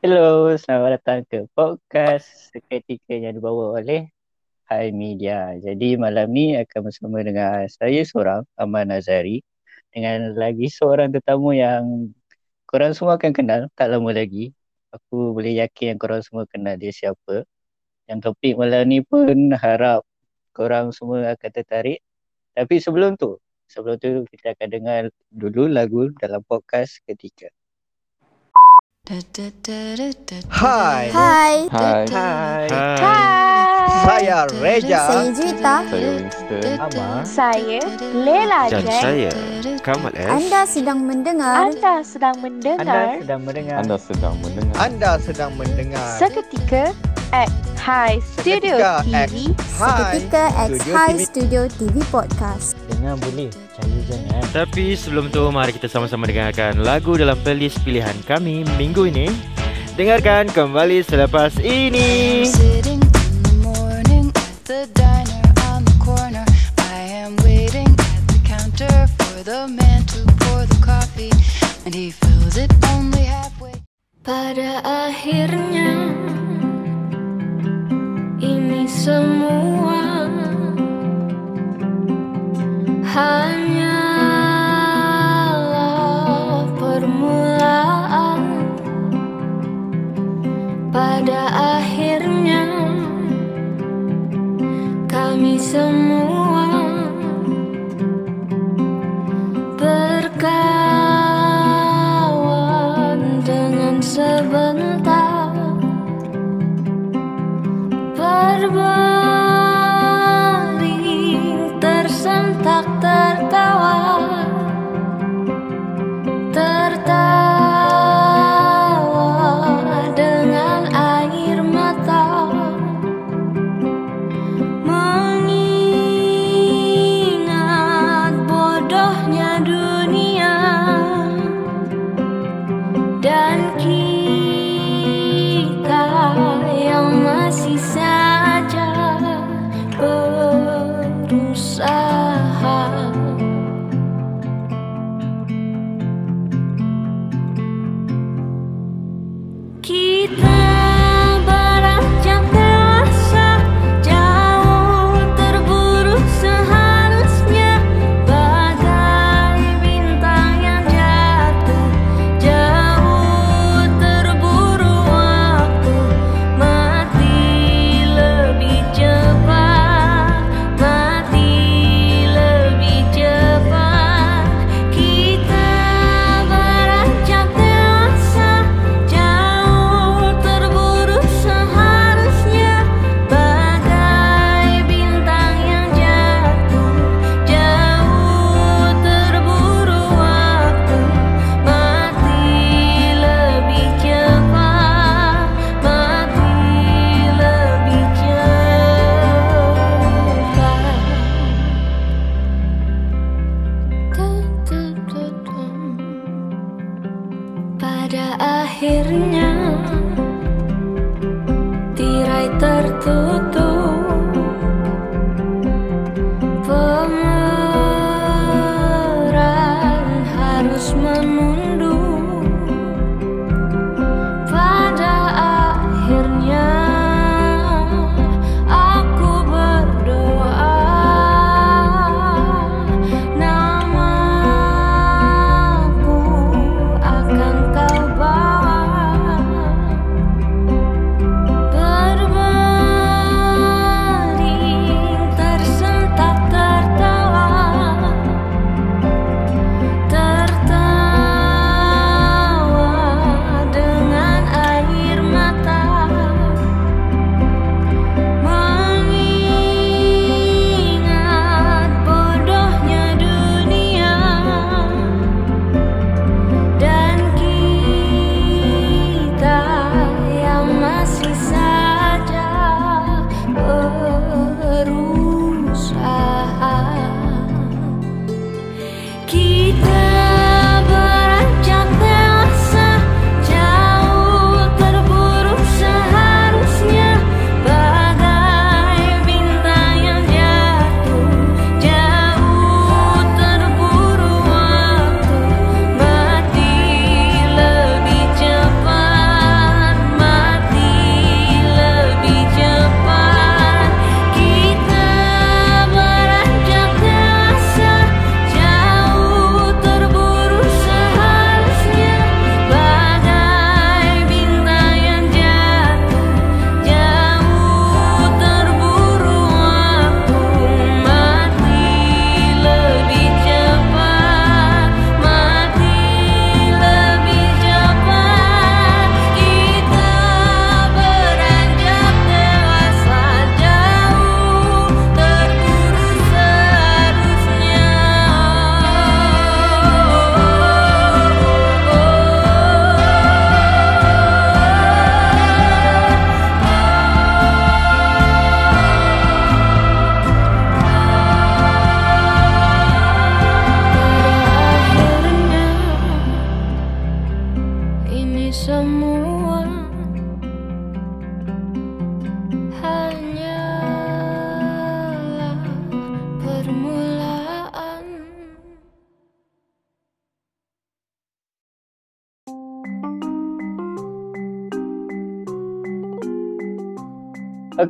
Hello, selamat datang ke podcast seketika yang dibawa oleh Hai Media. Jadi malam ni akan bersama dengan saya seorang, Aman Nazari dengan lagi seorang tetamu yang korang semua akan kenal tak lama lagi. Aku boleh yakin yang korang semua kenal dia siapa. Yang topik malam ni pun harap korang semua akan tertarik. Tapi sebelum tu, sebelum tu kita akan dengar dulu lagu dalam podcast ketika. Hai. Hai, Hai, Hai. Saya Reja. saya Juwita. saya Winston. Amar. Saya Lela Dan Jack. saya Kamal F Anda sedang mendengar Anda sedang Anda mendengar sedang mendengar. Anda sedang mendengar Anda sedang mendengar seketika at High Studio Seketika at TV. Seketika High TV. Studio TV Podcast. Dengar boleh, jangan. Tapi sebelum tu mari kita sama-sama dengarkan lagu dalam playlist pilihan kami minggu ini Dengarkan kembali selepas ini Sitting in the morning at the diner on the corner. I am waiting at the counter for the man to pour the coffee, and he fills it only halfway. Pada akhirnya ini semua hanyalah permulaan. Pada akhirnya kami semua Bye.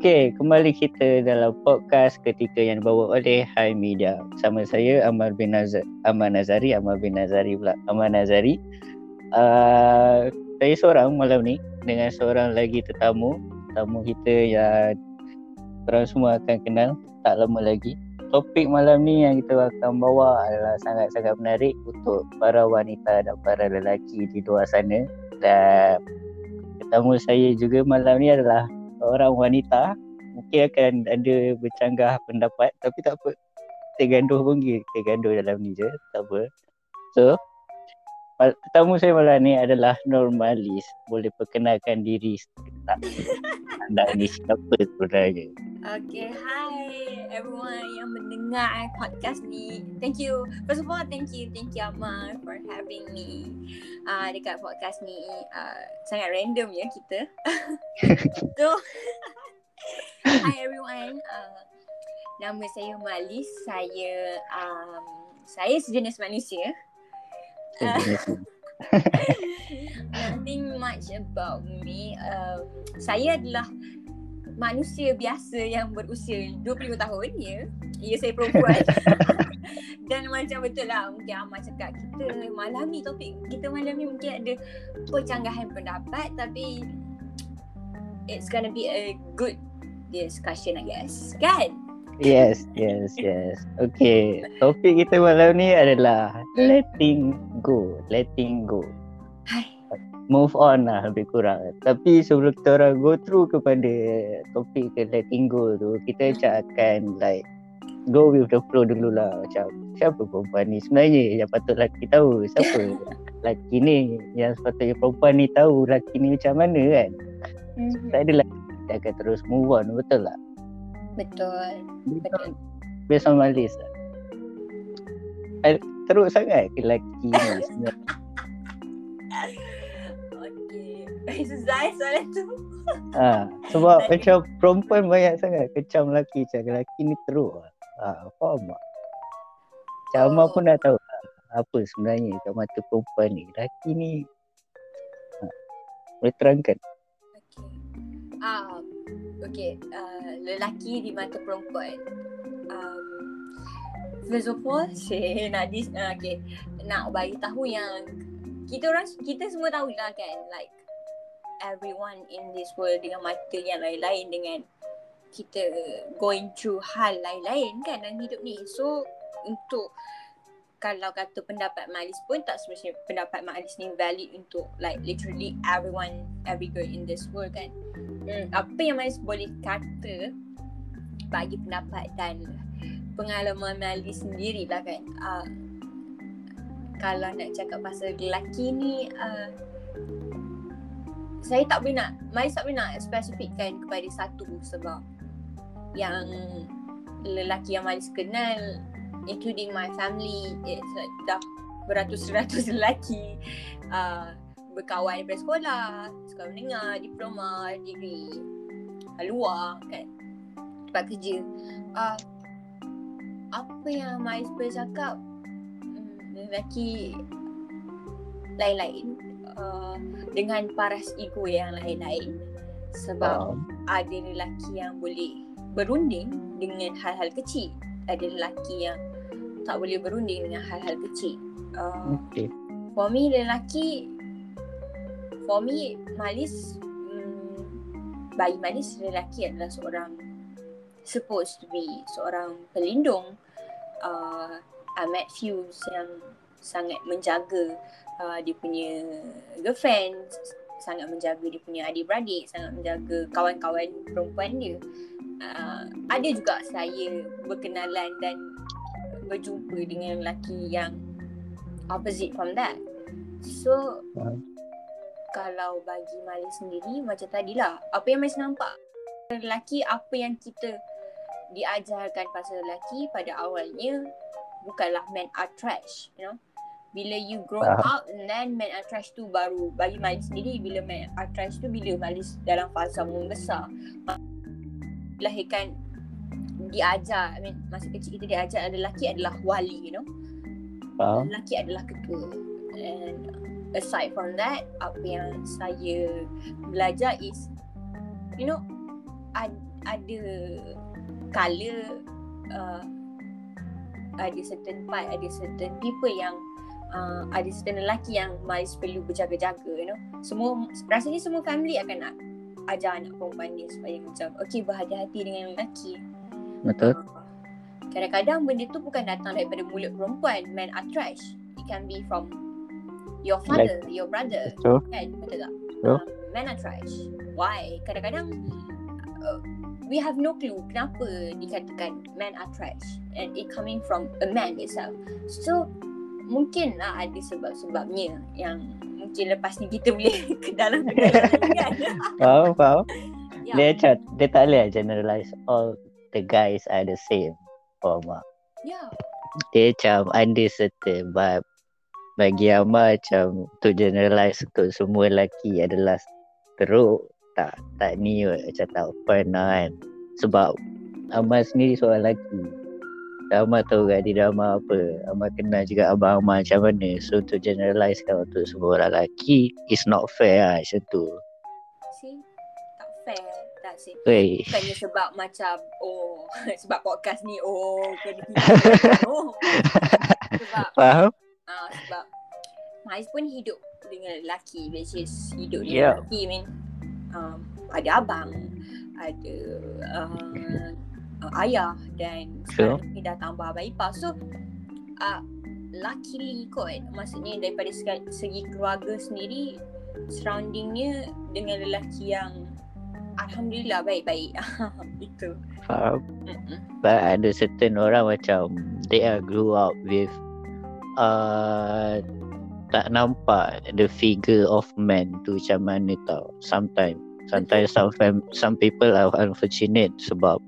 Okey, kembali kita dalam podcast ketika yang dibawa oleh Hai Media. Bersama saya Amal bin Nazar, Amal Nazari, Amal bin Nazari pula. Amal Nazari. Uh, saya seorang malam ni dengan seorang lagi tetamu. Tetamu kita yang korang semua akan kenal tak lama lagi. Topik malam ni yang kita akan bawa adalah sangat-sangat menarik untuk para wanita dan para lelaki di luar sana. Dan tetamu saya juga malam ni adalah orang wanita mungkin akan ada bercanggah pendapat tapi tak apa. Kita ganduh pun kita ganduh dalam ni je tak apa. So tetamu saya malam ni adalah normalis boleh perkenalkan diri tak anda ni siapa sebenarnya Okay, hi everyone yang mendengar podcast ni. Thank you. First of all, thank you, thank you Amal for having me uh, dekat podcast ni. Uh, sangat random ya kita. so, hi everyone. Uh, nama saya Malis. Saya um, saya sejenis manusia. Nothing much about me. Uh, saya adalah manusia biasa yang berusia 25 tahun ya. Ya saya perempuan. Dan macam betul lah mungkin Amal cakap kita malam ni topik kita malam ni mungkin ada percanggahan pendapat tapi it's gonna be a good discussion I guess. Kan? Yes, yes, yes. Okay, topik kita malam ni adalah letting go, letting go. Hai. Move on lah lebih kurang. Tapi sebelum kita orang go through kepada topik ke letting go tu, kita macam akan like go with the flow dulu lah. Macam siapa perempuan ni sebenarnya yang patut lelaki tahu. Siapa lelaki ni yang sepatutnya perempuan ni tahu lelaki ni macam mana kan. Mm-hmm. Tak ada lelaki dia akan terus move on, betul tak? Betul. Betul. Based on my list lah. I- Teruk sangat lelaki ni sebenarnya. Okay. Susah eh soalan tu. Ha, sebab Lelaki. macam perempuan banyak sangat kecam lelaki macam lelaki ni teruk. Ha, faham tak? Macam Amal Oh. pun dah tahu lah apa sebenarnya kat mata perempuan ni. Lelaki ni ha, boleh terangkan. Okay. Ah, okay. Uh, lelaki di mata perempuan. Um, first of all, nak dis, uh, okay, nak bagi tahu yang kita orang kita semua tahu lah kan like everyone in this world dengan mata yang lain-lain dengan kita going through hal lain-lain kan dalam hidup ni. So untuk kalau kata pendapat Malis pun tak semestinya pendapat Malis ni valid untuk like literally everyone every girl in this world kan. Hmm, apa yang Malis boleh kata bagi pendapat dan pengalaman Malis sendiri lah kan. Uh, kalau nak cakap pasal lelaki ni uh, saya tak boleh nak Malis tak boleh nak spesifikkan kepada satu sebab yang lelaki yang Malis kenal including my family it's like dah beratus-ratus lelaki uh, berkawan daripada sekolah sekolah menengah, diploma, degree luar kan tempat kerja uh, apa yang Malis boleh cakap? Hmm, lelaki lain-lain. Uh, dengan paras ego yang lain-lain. Sebab Faham. ada lelaki yang boleh berunding dengan hal-hal kecil. Ada lelaki yang tak boleh berunding dengan hal-hal kecil. Uh, Okay. For me lelaki For me Malis mm, Bagi Malis lelaki adalah seorang Supposed to be Seorang pelindung uh, I met few yang Sangat menjaga uh, Dia punya girlfriend Sangat menjaga dia punya adik-beradik Sangat menjaga kawan-kawan perempuan dia. Uh, Ada juga saya berkenalan dan Berjumpa dengan lelaki yang opposite from that. So kalau bagi Mali sendiri macam tadilah apa yang Mali nampak? Lelaki apa yang kita diajarkan pasal lelaki pada awalnya bukanlah men are trash you know bila you grow Faham. up then men are trash tu baru bagi Mali sendiri bila men are trash tu bila Mali dalam fasa membesar lahirkan diajar I mean masa kecil kita diajar adalah lelaki adalah wali you know Faham? lelaki adalah ketua and aside from that apa yang saya belajar is you know ad, ada color uh, ada certain part ada certain people yang uh, ada certain lelaki yang Maiz perlu berjaga-jaga you know. Semua rasanya semua family akan nak ajar anak perempuan dia supaya macam okay berhati-hati dengan lelaki. Betul. Uh, kadang-kadang benda tu bukan datang daripada mulut perempuan men are trash it can be from your father your brother Betul. kan? Betul tak? Betul. Uh, men are trash why? Kadang-kadang uh, we have no clue kenapa dikatakan men are trash and it coming from a man itself so mungkin lah ada sebab-sebabnya yang mungkin lepas ni kita boleh ke dalam kan Faham, faham. Ya. Dia macam, dia tak boleh generalize all the guys are the same. Faham tak? ya Dia macam ada certain but bagi Amar macam to generalize untuk semua lelaki adalah teruk. Tak, tak ni kot. macam tak fun lah kan. Sebab Amar sendiri seorang lelaki. Amar tahu kan dia Amar apa. Amar kenal juga abang Amar macam mana. So to generalize kan untuk semua orang lelaki is not fair lah macam tu. see tak fair tak sih bukannya sebab macam oh sebab podcast ni oh kena oh sebab Faham? ah sebab Maiz pun hidup dengan lelaki which is hidup dengan Yeah. lelaki I mean um, ada abang ada uh, uh, ayah dan Sure. sekarang dah tambah abang ipar so uh, luckily kot maksudnya daripada segi, segi keluarga sendiri surroundingnya dengan lelaki yang Alhamdulillah baik-baik itu Faham? Mm-mm. But ada certain orang macam they are grew up with uh, tak nampak the figure of man tu macam mana tau. Sometimes sometimes some fam- some people are unfortunate sebab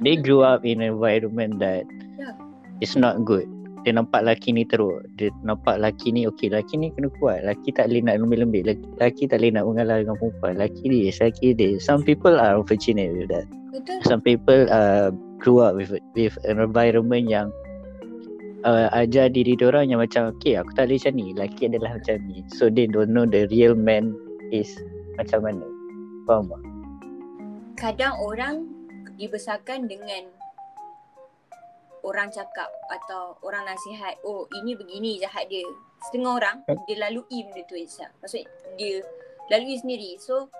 they grew up in an environment that Yeah. is not good. Dia nampak laki ni teruk. Dia nampak laki ni okay laki ni kena kuat. Laki tak boleh nak lembik-lembik. Laki, laki tak boleh nak mengalah dengan perempuan. Laki dia, laki dia. Some people are unfortunate with that betul some people uh, grew up with with an environment yang uh, ajar diri orang yang macam okay aku tak boleh macam ni. Lelaki adalah macam ni. So they don't know the real man is macam mana. Faham tak? kadang orang dibesarkan dengan orang cakap atau orang nasihat oh ini begini jahat dia. Setengah orang dia lalui benda tu itself maksud dia lalui sendiri. So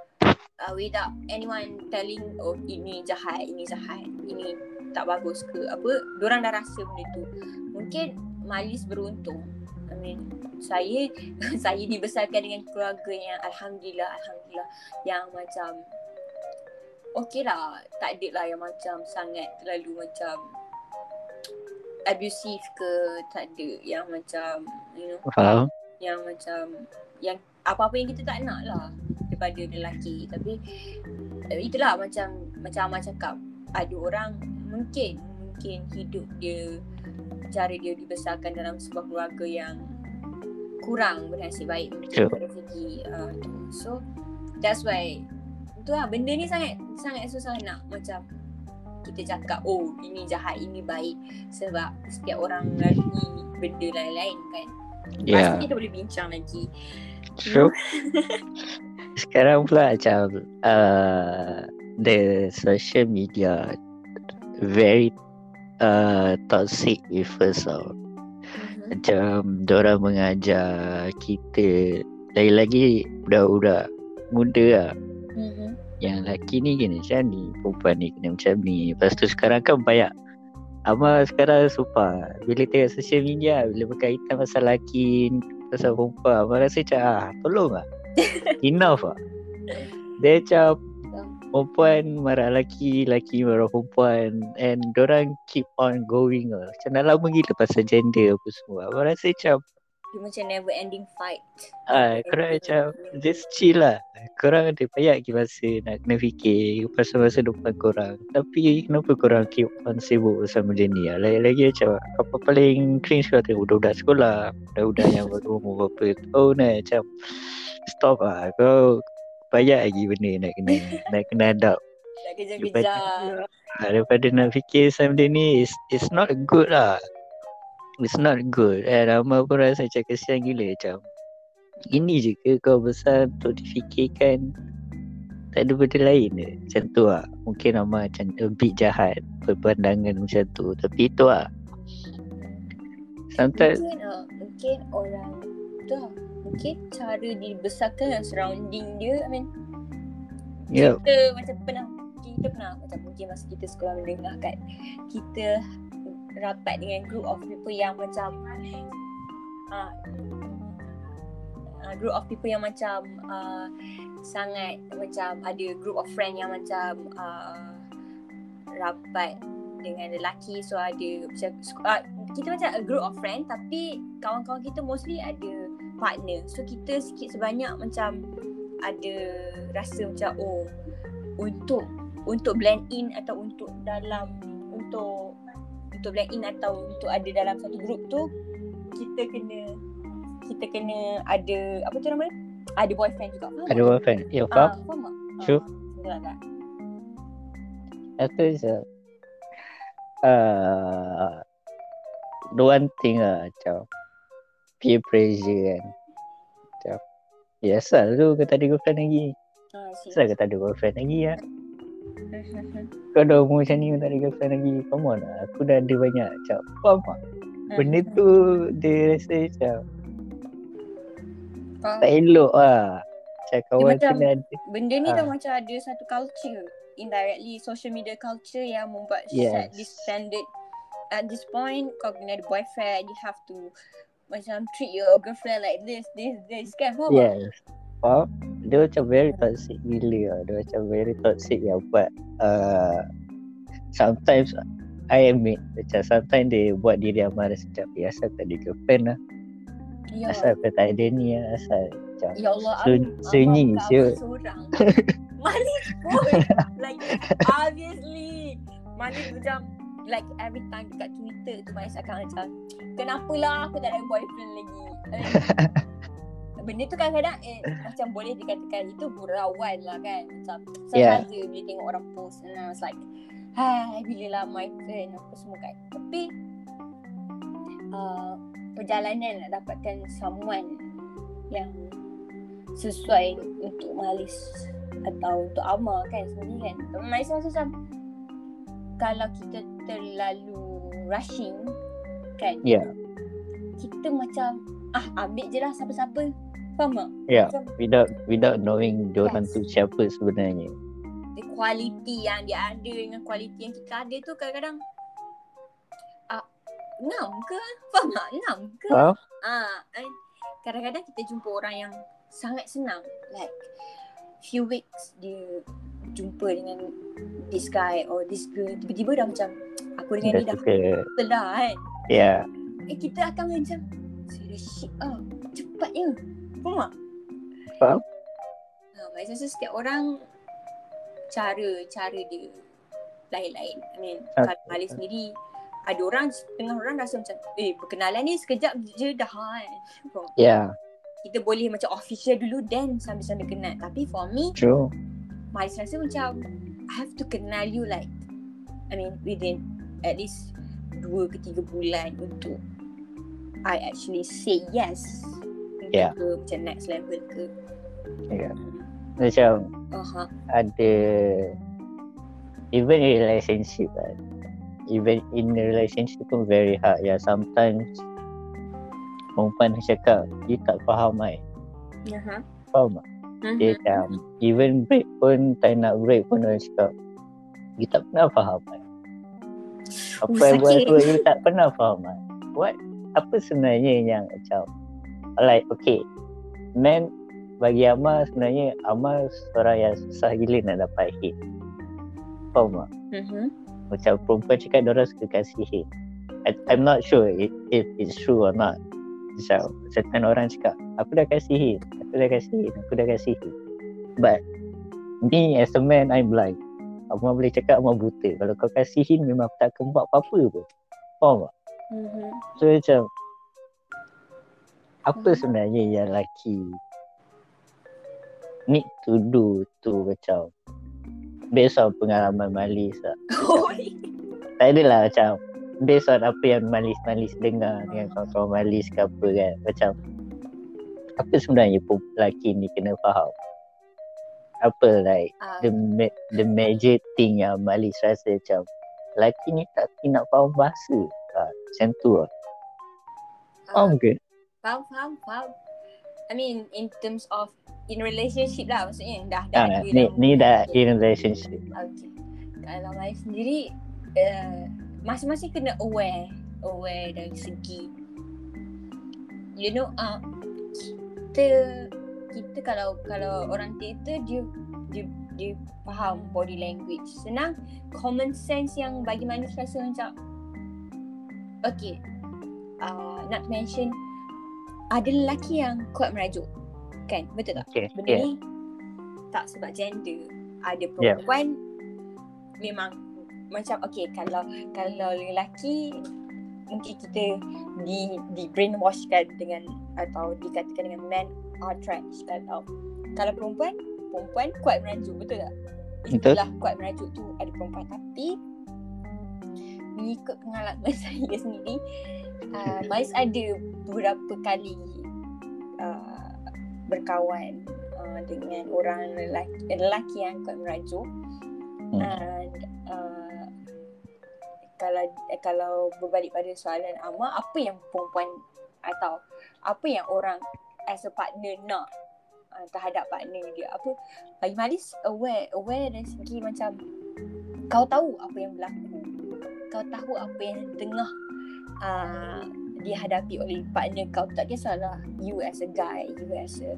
uh, without anyone telling oh ini jahat ini jahat ini tak bagus ke? Apa orang dah rasa benda tu? Mungkin Malis beruntung. I mean saya saya dibesarkan dengan keluarga yang alhamdulillah alhamdulillah. Yang macam okey lah. Tak ada lah yang macam sangat terlalu macam abusive ke tak ada. Yang macam you know faham. yang macam yang apa-apa yang kita tak nak lah daripada lelaki. Tapi eh, itulah macam macam Amal cakap. Ada orang mungkin mungkin hidup dia cara dia dibesarkan dalam sebuah keluarga yang kurang bernasib baik mungkin dari segi uh, so that's why tu lah benda ni sangat sangat susah nak macam kita cakap oh ini jahat ini baik. Sebab setiap orang lalui benda lain-lain kan. Yeah Pasti kita boleh bincang lagi. true. Sekarang pula macam uh, the social media very uh, toxic with us tau Mhm. macam diorang mengajar kita lagi-lagi budak-budak muda lah. Mhm. yang lelaki ni kena macam ni perempuan ni kena macam ni. Lepas tu sekarang kan banyak Amal sekarang sumpah bila tengok social media bila berkaitan pasal lelaki pasal perempuan Amal rasa macam ah tolong lah. Enough lah. Dia macam perempuan marah lelaki lelaki marah perempuan and orang keep on going lah macam dah lama gila pasal gender apa semua Amal rasa macam Dia macam never ending fight. Ah, korang macam just chill lah. Korang ada banyak lagi masa nak kena fikir pasal masa depan korang. Tapi kenapa korang keep on sibuk pasal benda ni lah. Lagi-lagi macam apa paling cringe kau tengok budak-budak sekolah. Budak-budak yang baru umur berapa tahun lah macam stop lah. Kau banyak lagi benda nak kena nak kena hadap. Nak kejar-kejar. Ah, daripada nak fikir pasal benda ni it's, it's not good lah. It's not good. And Amal pun rasa macam kesian gila macam ini je ke kau besar untuk difikirkan Tak ada benda lain ke? Macam tu lah. Mungkin Amar macam a bit jahat. Berpandangan macam tu. Tapi itu lah. Sometimes, Mungkin mungkin orang tu lah. Mungkin cara dibesarkan yang surrounding dia I mean yeah. kita macam pernah kita pernah macam mungkin masa kita sekolah mendengar kan kita rapat dengan group of people yang macam uh, uh, group of people yang macam uh, sangat macam ada group of friend yang macam uh, rapat dengan lelaki so ada macam uh, kita macam a group of friend tapi kawan-kawan kita mostly ada partner so kita sikit sebanyak macam ada rasa macam oh untuk untuk blend in atau untuk dalam untuk untuk blend in atau untuk ada dalam satu group tu kita kena kita kena ada apa tu nama dia? Ada boyfriend juga. Faham Ada tak? boyfriend. Ya, Ah, faham? faham tak? True. Ah, betul tak? Itu je. Uh, the one thing lah macam peer pressure kan. Macam, ya asal tu kau tak ada girlfriend lagi. Ah. Asal kau tak ada boyfriend lagi ya. Kau dah umur macam ni kau tak ada girlfriend lagi. Come on lah. Aku dah ada banyak macam. Faham tak? Benda tu dia rasa macam Faham. tak elok lah. Macam kawan macam- ada. Benda ni Ah. dah macam ada satu culture indirectly social media culture yang membuat Yes. set this standard at this point kau kena ada boyfriend you have to macam treat your girlfriend like this this this kan faham? Yes. Faham? Dia macam very toxic gila lah. Dia macam very toxic yang buat uh, sometimes I admit macam sometimes dia buat diri Amar rasa macam eh, asal tak ada girlfriend lah. ya Asal kau tak ada ni lah. Asal macam ya Allah sun- sunyi seorang Malik pun like obviously Malik macam like every time dekat Twitter tu Malik akan macam kenapalah aku tak ada boyfriend lagi. Eh, benda tu kadang-kadang eh, macam boleh dikatakan itu gurauan lah kan. Macam Yeah. sahaja bila tengok orang post and I was like hai bila lah my turn apa semua kan. Tapi uh, perjalanan nak dapatkan someone yang sesuai untuk Malis atau untuk Ama kan sendiri kan. Malis rasa macam kalau kita terlalu rushing kan Ya. kita macam ah ambil je lah siapa-siapa faham tak? Ya. Macam Without without knowing diorang Yes. tu siapa sebenarnya. the quality yang dia ada dengan quality yang kita ada tu kadang-kadang ah, enam ke? Faham tak? Enam ke? Faham? Ah, kadang-kadang kita jumpa orang yang sangat senang like few weeks dia jumpa dengan this guy or this girl tiba-tiba dah macam aku dengan dia dah suka. dah kan Ya. eh kita akan macam serious shit ah cepatnya faham tak? Faham. Ha, rasa setiap orang cara-cara dia lain-lain. I mean, Ah. kalau Malik sendiri ada orang setengah orang rasa macam eh perkenalan ni sekejap je dah kan. Ya. Kita boleh macam official dulu then sambil-sambil kenal. Tapi for me, True. Malik rasa macam I have to kenal you like I mean within at least dua ke tiga bulan untuk I actually say yes Yeah. ke macam next level ke. Ya. Macam Aha. ada even in relationship kan even in a relationship pun very hard ya sometimes perempuan cakap dia tak faham kan Aha. faham tak dia Mhm. macam even break pun time nak break pun orang cakap dia tak pernah faham kan apa Oh, yang buat tu dia tak pernah faham kan what apa sebenarnya yang macam like okay man bagi Amal sebenarnya Amal seorang yang susah gila nak dapat hit faham tak? Mhm. macam perempuan cakap diorang suka kasih hit I, I'm not sure if, if it's true or not macam certain orang cakap aku dah kasih hit aku dah kasih hit aku dah kasih hit but me as a man I'm blind. Amal boleh cakap Amal buta. Kalau kau kasih memang aku tak akan buat apa-apa pun. Faham tak? Mhm. so macam apa Hmm. sebenarnya yang lelaki need to do tu macam based on pengalaman Malis lah tak adalah macam based on apa yang Malis-Malis dengar dengan kawan-kawan Malis ke apa kan macam apa sebenarnya lelaki ni kena faham apa like Ah, the ma- the major thing yang Malis rasa macam lelaki ni tak nak faham bahasa. Ha, macam tu lah. ah, Faham ke? Faham, faham, faham. I mean, in terms of in relationship lah maksudnya dah dah Ha, ada ni, ni dah in relationship. Okay. Kalau Maya sendiri, uh, masing-masing kena aware. Aware dari segi. You know, uh, kita kita kalau kalau orang theater dia dia dia faham body language. Senang common sense yang bagi manusia rasa macam okay. Uh, not mention ada lelaki yang kuat merajuk. Kan? Betul tak? Okay. Benda Yeah. ni tak sebab gender. Ada Yeah. perempuan memang macam okay kalau kalau lelaki mungkin kita di di brainwashkan dengan atau dikatakan dengan man are trash kalau kalau perempuan perempuan kuat merajuk betul tak? Betul. Itulah kuat merajuk tu ada perempuan tapi mengikut pengalaman saya sendiri uh, Mais ada beberapa kali uh, berkawan uh, dengan orang lelaki, lelaki yang kuat merajuk Hmm. uh, kalau eh, kalau berbalik pada soalan Ama apa yang perempuan atau apa yang orang as a partner nak uh, terhadap partner dia? Apa bagi Malis aware aware dari segi macam kau tahu apa yang berlaku. Kau tahu apa yang tengah uh, dihadapi oleh partner kau. Tak kisahlah you as a guy you as a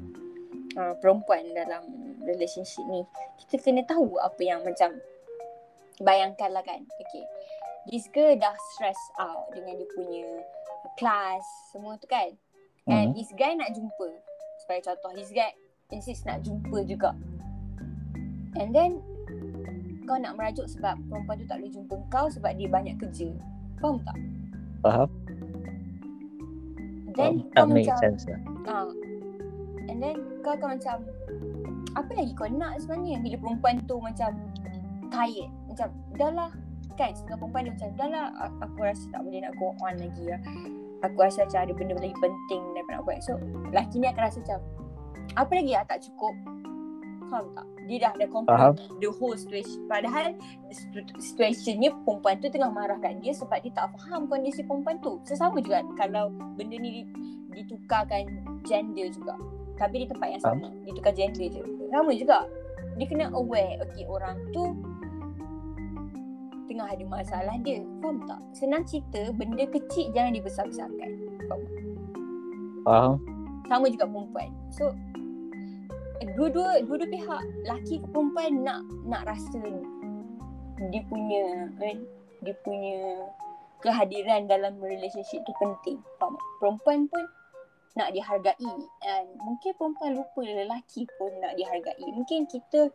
uh, perempuan dalam relationship ni. Kita kena tahu apa yang macam bayangkanlah kan. Okay this girl dah stress out dengan dia punya class semua tu kan and Hmm. this guy nak jumpa sebagai contoh this guy insist nak jumpa juga and then kau nak merajuk sebab perempuan tu tak boleh jumpa kau sebab dia banyak kerja faham tak Faham? then Faham? Kau macam sense lah. Ah. And then kau akan macam apa lagi kau nak sebenarnya bila perempuan tu macam tired. Macam dah lah kan setengah perempuan dia macam dah lah aku rasa tak boleh nak go on lagi lah. Aku rasa macam ada benda lagi penting daripada nak buat. So lelaki ni akan rasa macam apa lagi lah tak cukup. Faham tak? Dia dah dah Faham. conclude the whole situation. Padahal situ- situationnya perempuan tu tengah marah kat dia sebab dia tak faham kondisi perempuan tu. Sesama juga kalau benda ni di- ditukarkan gender juga. Tapi di tempat yang sama. Ditukar gender je. Sama juga. Dia kena aware. Okay orang tu tengah ada masalah dia. Faham tak? Senang cerita benda kecil jangan dibesar-besarkan. Faham? Faham? Sama juga perempuan. So dua-dua dua-dua pihak laki ke perempuan nak nak rasa dia punya eh, dia punya kehadiran dalam relationship tu penting. Faham tak? Perempuan pun nak dihargai and mungkin perempuan lupa lelaki pun nak dihargai. Mungkin kita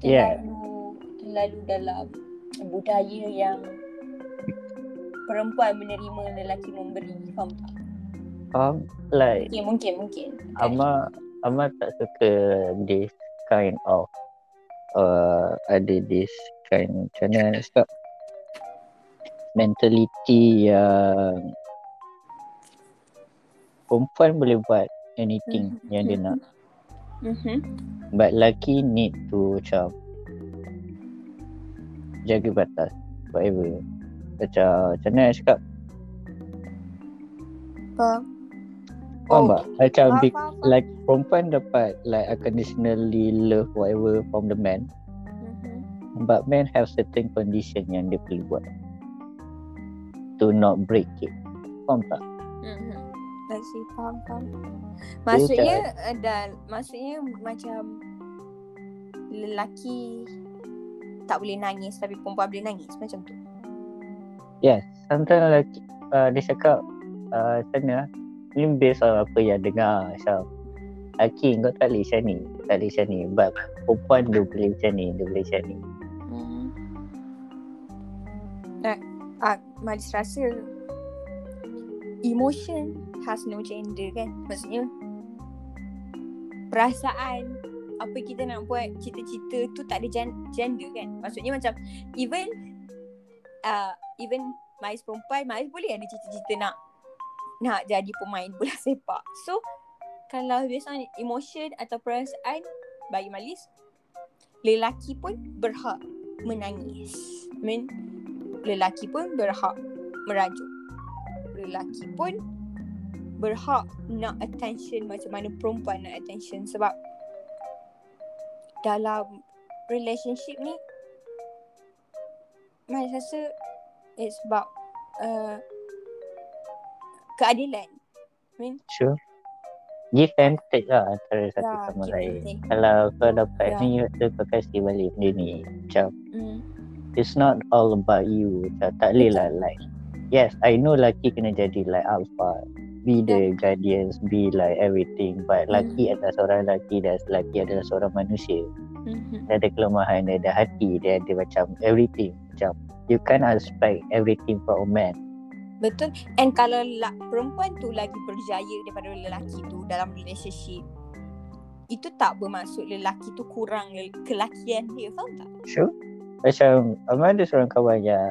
Yeah. terlalu terlalu dalam budaya yang perempuan menerima lelaki memberi. Faham tak? Faham? Like Mungkin mungkin mungkin. Ama Ama tak suka this kind of uh, ada this kind macam mana nak cakap mentality yang perempuan boleh buat anything Mhm. yang dia nak Mhm. but lelaki need to macam jaga batas whatever macam macam mana nak cakap Faham? faham tak macam Faham, big, faham, like perempuan dapat like unconditionally love whatever from the man Mhm. But men have certain condition yang dia perlu buat To not break it Faham tak? Mhm. I see, faham, faham. Maksudnya uh, dan maksudnya macam lelaki tak boleh nangis tapi perempuan boleh nangis macam tu. Yes Sometimes like uh, Dia cakap uh, Sana Ni based on apa yang dengar Macam Laki kau tak boleh macam ni Tak boleh macam ni But perempuan dia boleh macam ni Dia boleh macam ni Hmm. Ah, Malis rasa emotion has no gender kan. Maksudnya perasaan apa kita nak buat cita-cita tu tak ada gen- gender kan. Maksudnya macam even uh, even Mais perempuan, Mais boleh ada cita-cita nak nak jadi pemain bola sepak. So kalau based on emotion atau perasaan bagi Malis lelaki pun berhak menangis. I mean, lelaki pun berhak merajuk. Lelaki pun berhak nak attention macam mana perempuan nak attention sebab dalam relationship ni Mai rasa it's about uh, keadilan. I mean, Sure. Give and take lah antara satu Ya, sama lain. Kalau kau dapat Ya. ni, tu kau kasih balik benda ni. Macam, mm, it's not all about you. Macam, tak boleh lah like, yes, I know lelaki kena jadi like alpha. Be the guardians, be like everything. But lelaki adalah seorang lelaki dan lelaki adalah seorang manusia. mhm. Dia ada kelemahan, dia ada hati, dia ada macam everything. Macam, you can't expect everything from a man. Betul. And kalau la- perempuan tu lagi berjaya daripada lelaki tu dalam relationship, itu tak bermaksud lelaki tu kurang kelakian dia, faham tak? Sure. Macam, Amal ada seorang kawan yang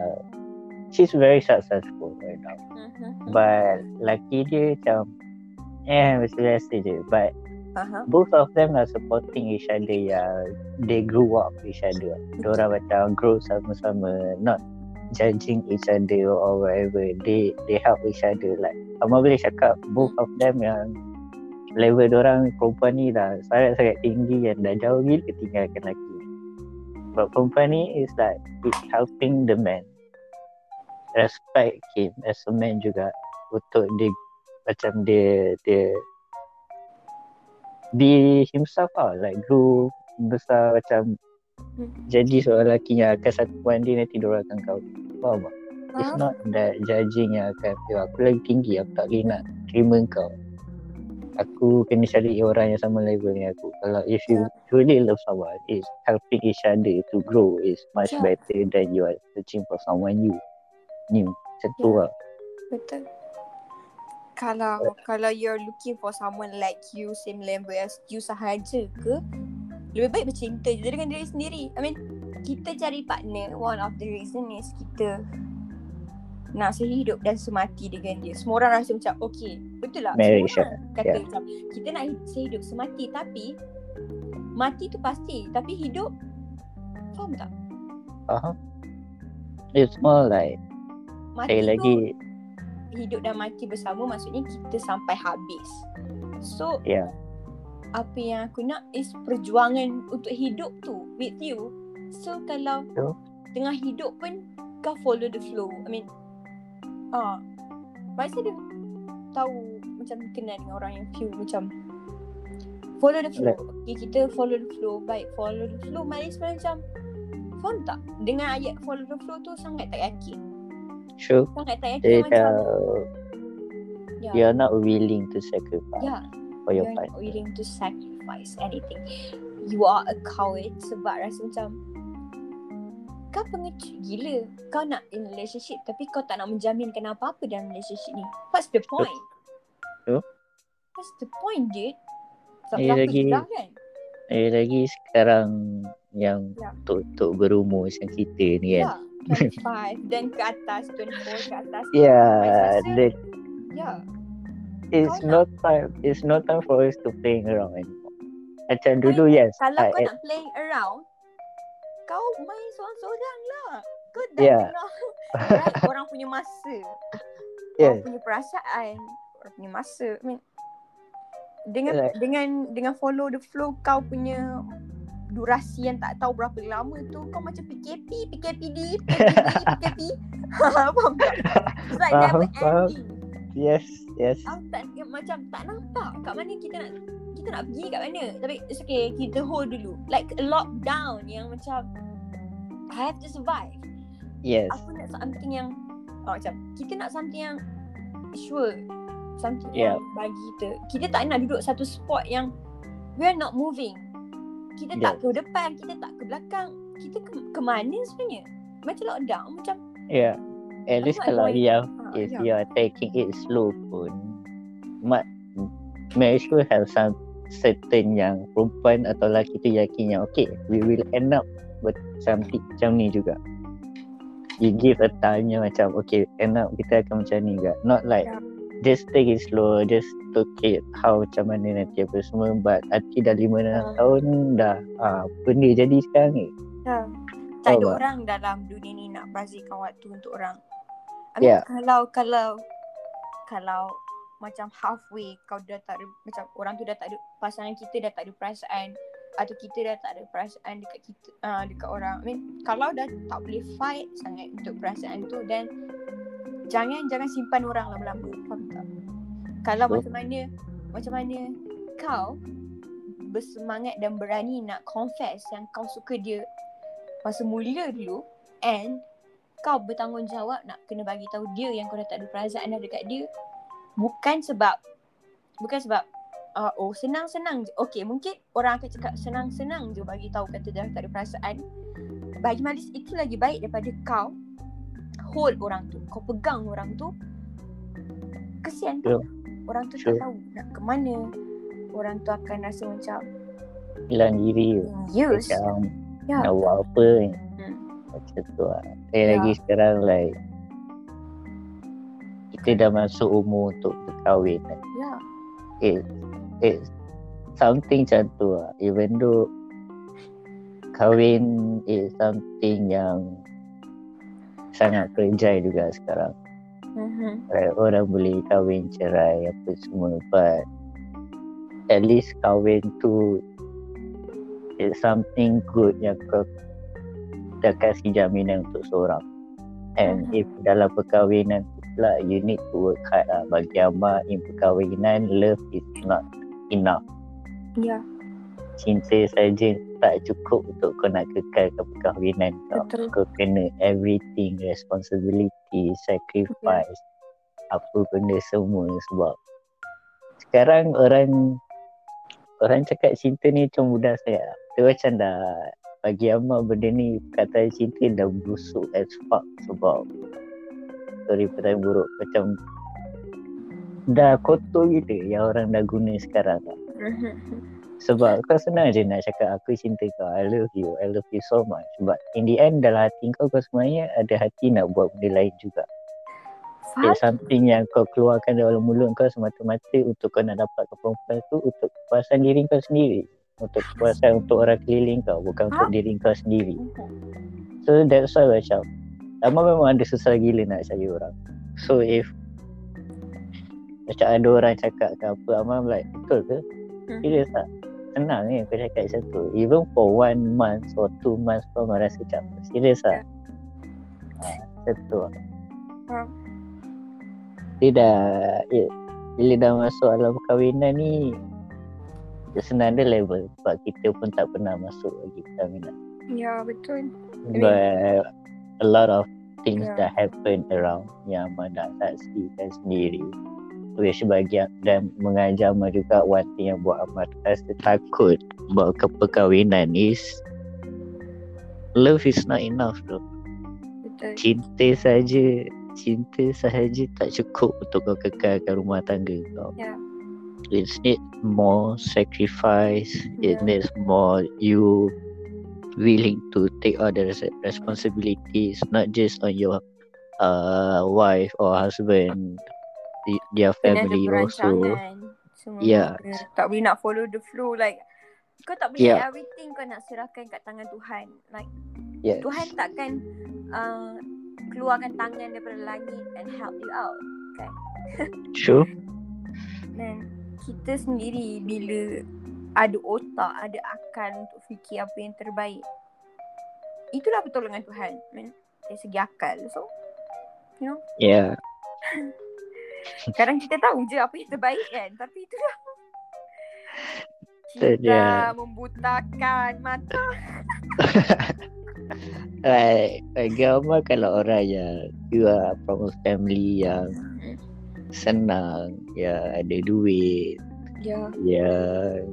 she's very successful right now. Mhm. But laki dia macam Eh macam biasa je. But Aha. both of them are supporting each other. Yang They grew up each other. Diorang macam grow sama-sama Not judging each other or whatever. They they help each other. Like Amal boleh cakap Both of them yang Level diorang perempuan ni dah Sangat-sangat tinggi Yang dah jauh gila tinggalkan lelaki. But perempuan ni is like It's helping the man Respect him as a man juga untuk dia macam dia dia be himself lah like grow besar macam Hmm. jadi seorang lelaki yang akan satu mandi nanti diorang akan kau faham tak? It's Faham? not that judging yang akan "Eh, aku lagi tinggi aku tak boleh nak terima kau aku kena cari orang yang sama level dengan aku kalau if you truly love someone is helping each other to grow is much Yeah. better than you are searching for someone new new macam tu Yeah. lah Betul. Kalau kalau you're looking for someone like you, same level as you sahaja ke, lebih baik bercinta je dengan diri sendiri. I mean, kita cari partner, one of the reason is kita nak sehidup dan semati dengan dia. Semua orang rasa macam, okay, betul lah. Marriage Semua orang kata yeah. macam, kita nak hi- sehidup semati tapi, mati tu pasti. Tapi hidup, faham tak? faham it's more like Mati sekali tu, lagi hidup dan mati bersama maksudnya kita sampai habis. So, ya apa yang aku nak is perjuangan untuk hidup tu with you. So kalau Betul. tengah hidup pun kau follow the flow. I mean ah Masa dia tahu macam kenal dengan orang yang few macam follow the flow. Okay, kita follow the flow. Baik, follow the flow. Malis macam faham tak? Dengan ayat follow the flow tu sangat tak yakin. Sure Sangat tak yakin they macam uh, ya. you're not willing to sacrifice Ya, for your you're partner not willing to sacrifice anything. You are a coward sebab rasa macam kau pengecut gila. Kau nak in relationship tapi kau tak nak menjaminkan apa-apa dalam relationship ni. What's the point? Betul. What's the point, dude? Tak Eh, lagi- kan? Eh lagi sekarang yang Ya. tok-tok berumur macam kita ni kan. Ya. 25 dan ke atas 24 ke atas. Yeah, that Ya. it's Kau no time it's no time for us to playing around anymore. Macam dulu yes, Kalau I, kau nak playing around, kau main seorang-seorang lah. Kau dah Yeah. right, orang punya masa. yes, Orang punya perasaan, orang punya masa. I mean, dengan Like- dengan dengan follow the flow kau punya durasi yang tak tahu berapa lama tu kau macam PKP, PKPD, PKPD, PKP. Faham tak? It's like never ending. yes, yes. Aku tak macam tak nampak kat mana kita nak kita nak pergi kat mana. Tapi it's okay, kita hold dulu. Like a lockdown yang macam I have to survive. Yes. Aku nak something yang oh, macam kita nak something yang sure something Yeah. yang bagi kita. Kita tak nak duduk satu spot yang we are not moving. Kita tak ke depan, kita tak ke belakang. Kita ke, ke mana sebenarnya? Macam lockdown, macam Yeah. At least kalau yang ah, if yeah. you are taking it slow pun mat marriage will have some certain yang perempuan atau lelaki tu yakin yang okay we will end up something macam ni juga you give a time macam okay end up kita akan macam ni juga not like Yeah. Just take it slow just look it how macam mana nanti apa semua but hati dah lima enam Ah. tahun dah ah, benda jadi sekarang ni Ya. Tak ada Faham tak? orang dalam dunia ni nak bazirkan waktu untuk orang. I mean, Ya. kalau kalau kalau macam halfway kau dah tak ada macam orang tu dah tak ada pasangan kita dah tak ada perasaan atau kita dah tak ada perasaan dekat kita uh, dekat orang. I mean kalau dah tak boleh fight sangat untuk perasaan tu then jangan jangan simpan orang lama-lama. Faham tak? Kalau Betul. macam mana macam mana kau bersemangat dan berani nak confess yang kau suka dia masa mulia dulu and kau bertanggungjawab nak kena bagi tahu dia yang kau dah tak ada perasaan dah dekat dia bukan sebab bukan sebab uh, oh senang-senang je. Okay, mungkin orang akan cakap senang-senang je bagi tahu kata dah tak ada perasaan. Bagi Malis itu lagi baik daripada kau hold orang tu. Kau pegang orang tu. Kesian Sure. tu. Orang tu Sure. tak tahu nak ke mana. Orang tu akan rasa macam hilang diri yes. macam Ya. nak buat apa ni Hmm. macam tu lah saya Ya. lagi sekarang like kita dah masuk umur untuk berkahwin kan. Ya. it, it's something macam tu lah. Even though kahwin is something yang sangat kerja juga sekarang. Mhm. Like, orang boleh kahwin cerai apa semua but at least kahwin tu is something good yang kau dah kasih jaminan untuk seorang. And Mhm. if dalam perkahwinan tu pula you need to work hard lah. Bagi Amal in perkahwinan love is not enough. Ya. Cinta saja tak cukup untuk kau nak kekalkan perkahwinan kau. Betul. Kau kena everything, responsibility, sacrifice, apa benda semua sebab sekarang orang orang cakap cinta ni macam mudah sangat. Dia macam dah bagi Amal benda ni kata cinta dah busuk as fuck sebab sorry pertanyaan buruk macam dah kotor gitu yang orang dah guna sekarang. sebab kau senang je nak cakap aku cinta kau. I love you. I love you so much. But in the end dalam hati kau kau sebenarnya ada hati nak buat benda lain juga. Faham? It's something yang kau keluarkan dalam mulut kau semata-mata untuk kau nak dapatkan perempuan tu untuk kepuasan diri kau sendiri. Untuk kepuasan untuk orang keliling kau bukan untuk Faham? diri kau sendiri. So that's why macam Lama memang ada susah gila nak cari orang. So if macam ada orang cakap ke apa Amal like betul ke? Hmm. serius tak senang ni kau cakap macam tu even for one month or two months kau akan rasa macam serius tak ha, macam tu lah Faham. dia dah ya, bila dah masuk dalam perkahwinan ni senang dia level. Sebab kita pun tak pernah masuk lagi perkahwinan. Ya, betul. but a lot of things Yeah. that happen around yang Amal nak saksikan sendiri which bagi dan mengajar juga thing yang buat Amal rasa takut buat ke perkahwinan is love is not enough Betul. cinta saja cinta sahaja tak cukup untuk kau kekalkan rumah tangga kau Ya. it needs more sacrifice it Ya. needs more you willing to take all the res- responsibilities not just on your uh, wife or husband their family also. Semua Yeah. Tak boleh nak follow the flow like kau tak boleh Yeah. everything kau nak serahkan kat tangan Tuhan. Like yes Tuhan takkan uh, keluarkan tangan daripada langit and help you out. true Dan kita sendiri bila ada otak, ada akal untuk fikir apa yang terbaik. Itulah pertolongan Tuhan. Man, dari segi akal. So, yeah sekarang kita tahu je apa yang terbaik kan. Tapi itulah. Betul Cinta je. membutakan mata. like bagi Amal kalau orang yang you are from a family yang senang yang ada duit Ya. yang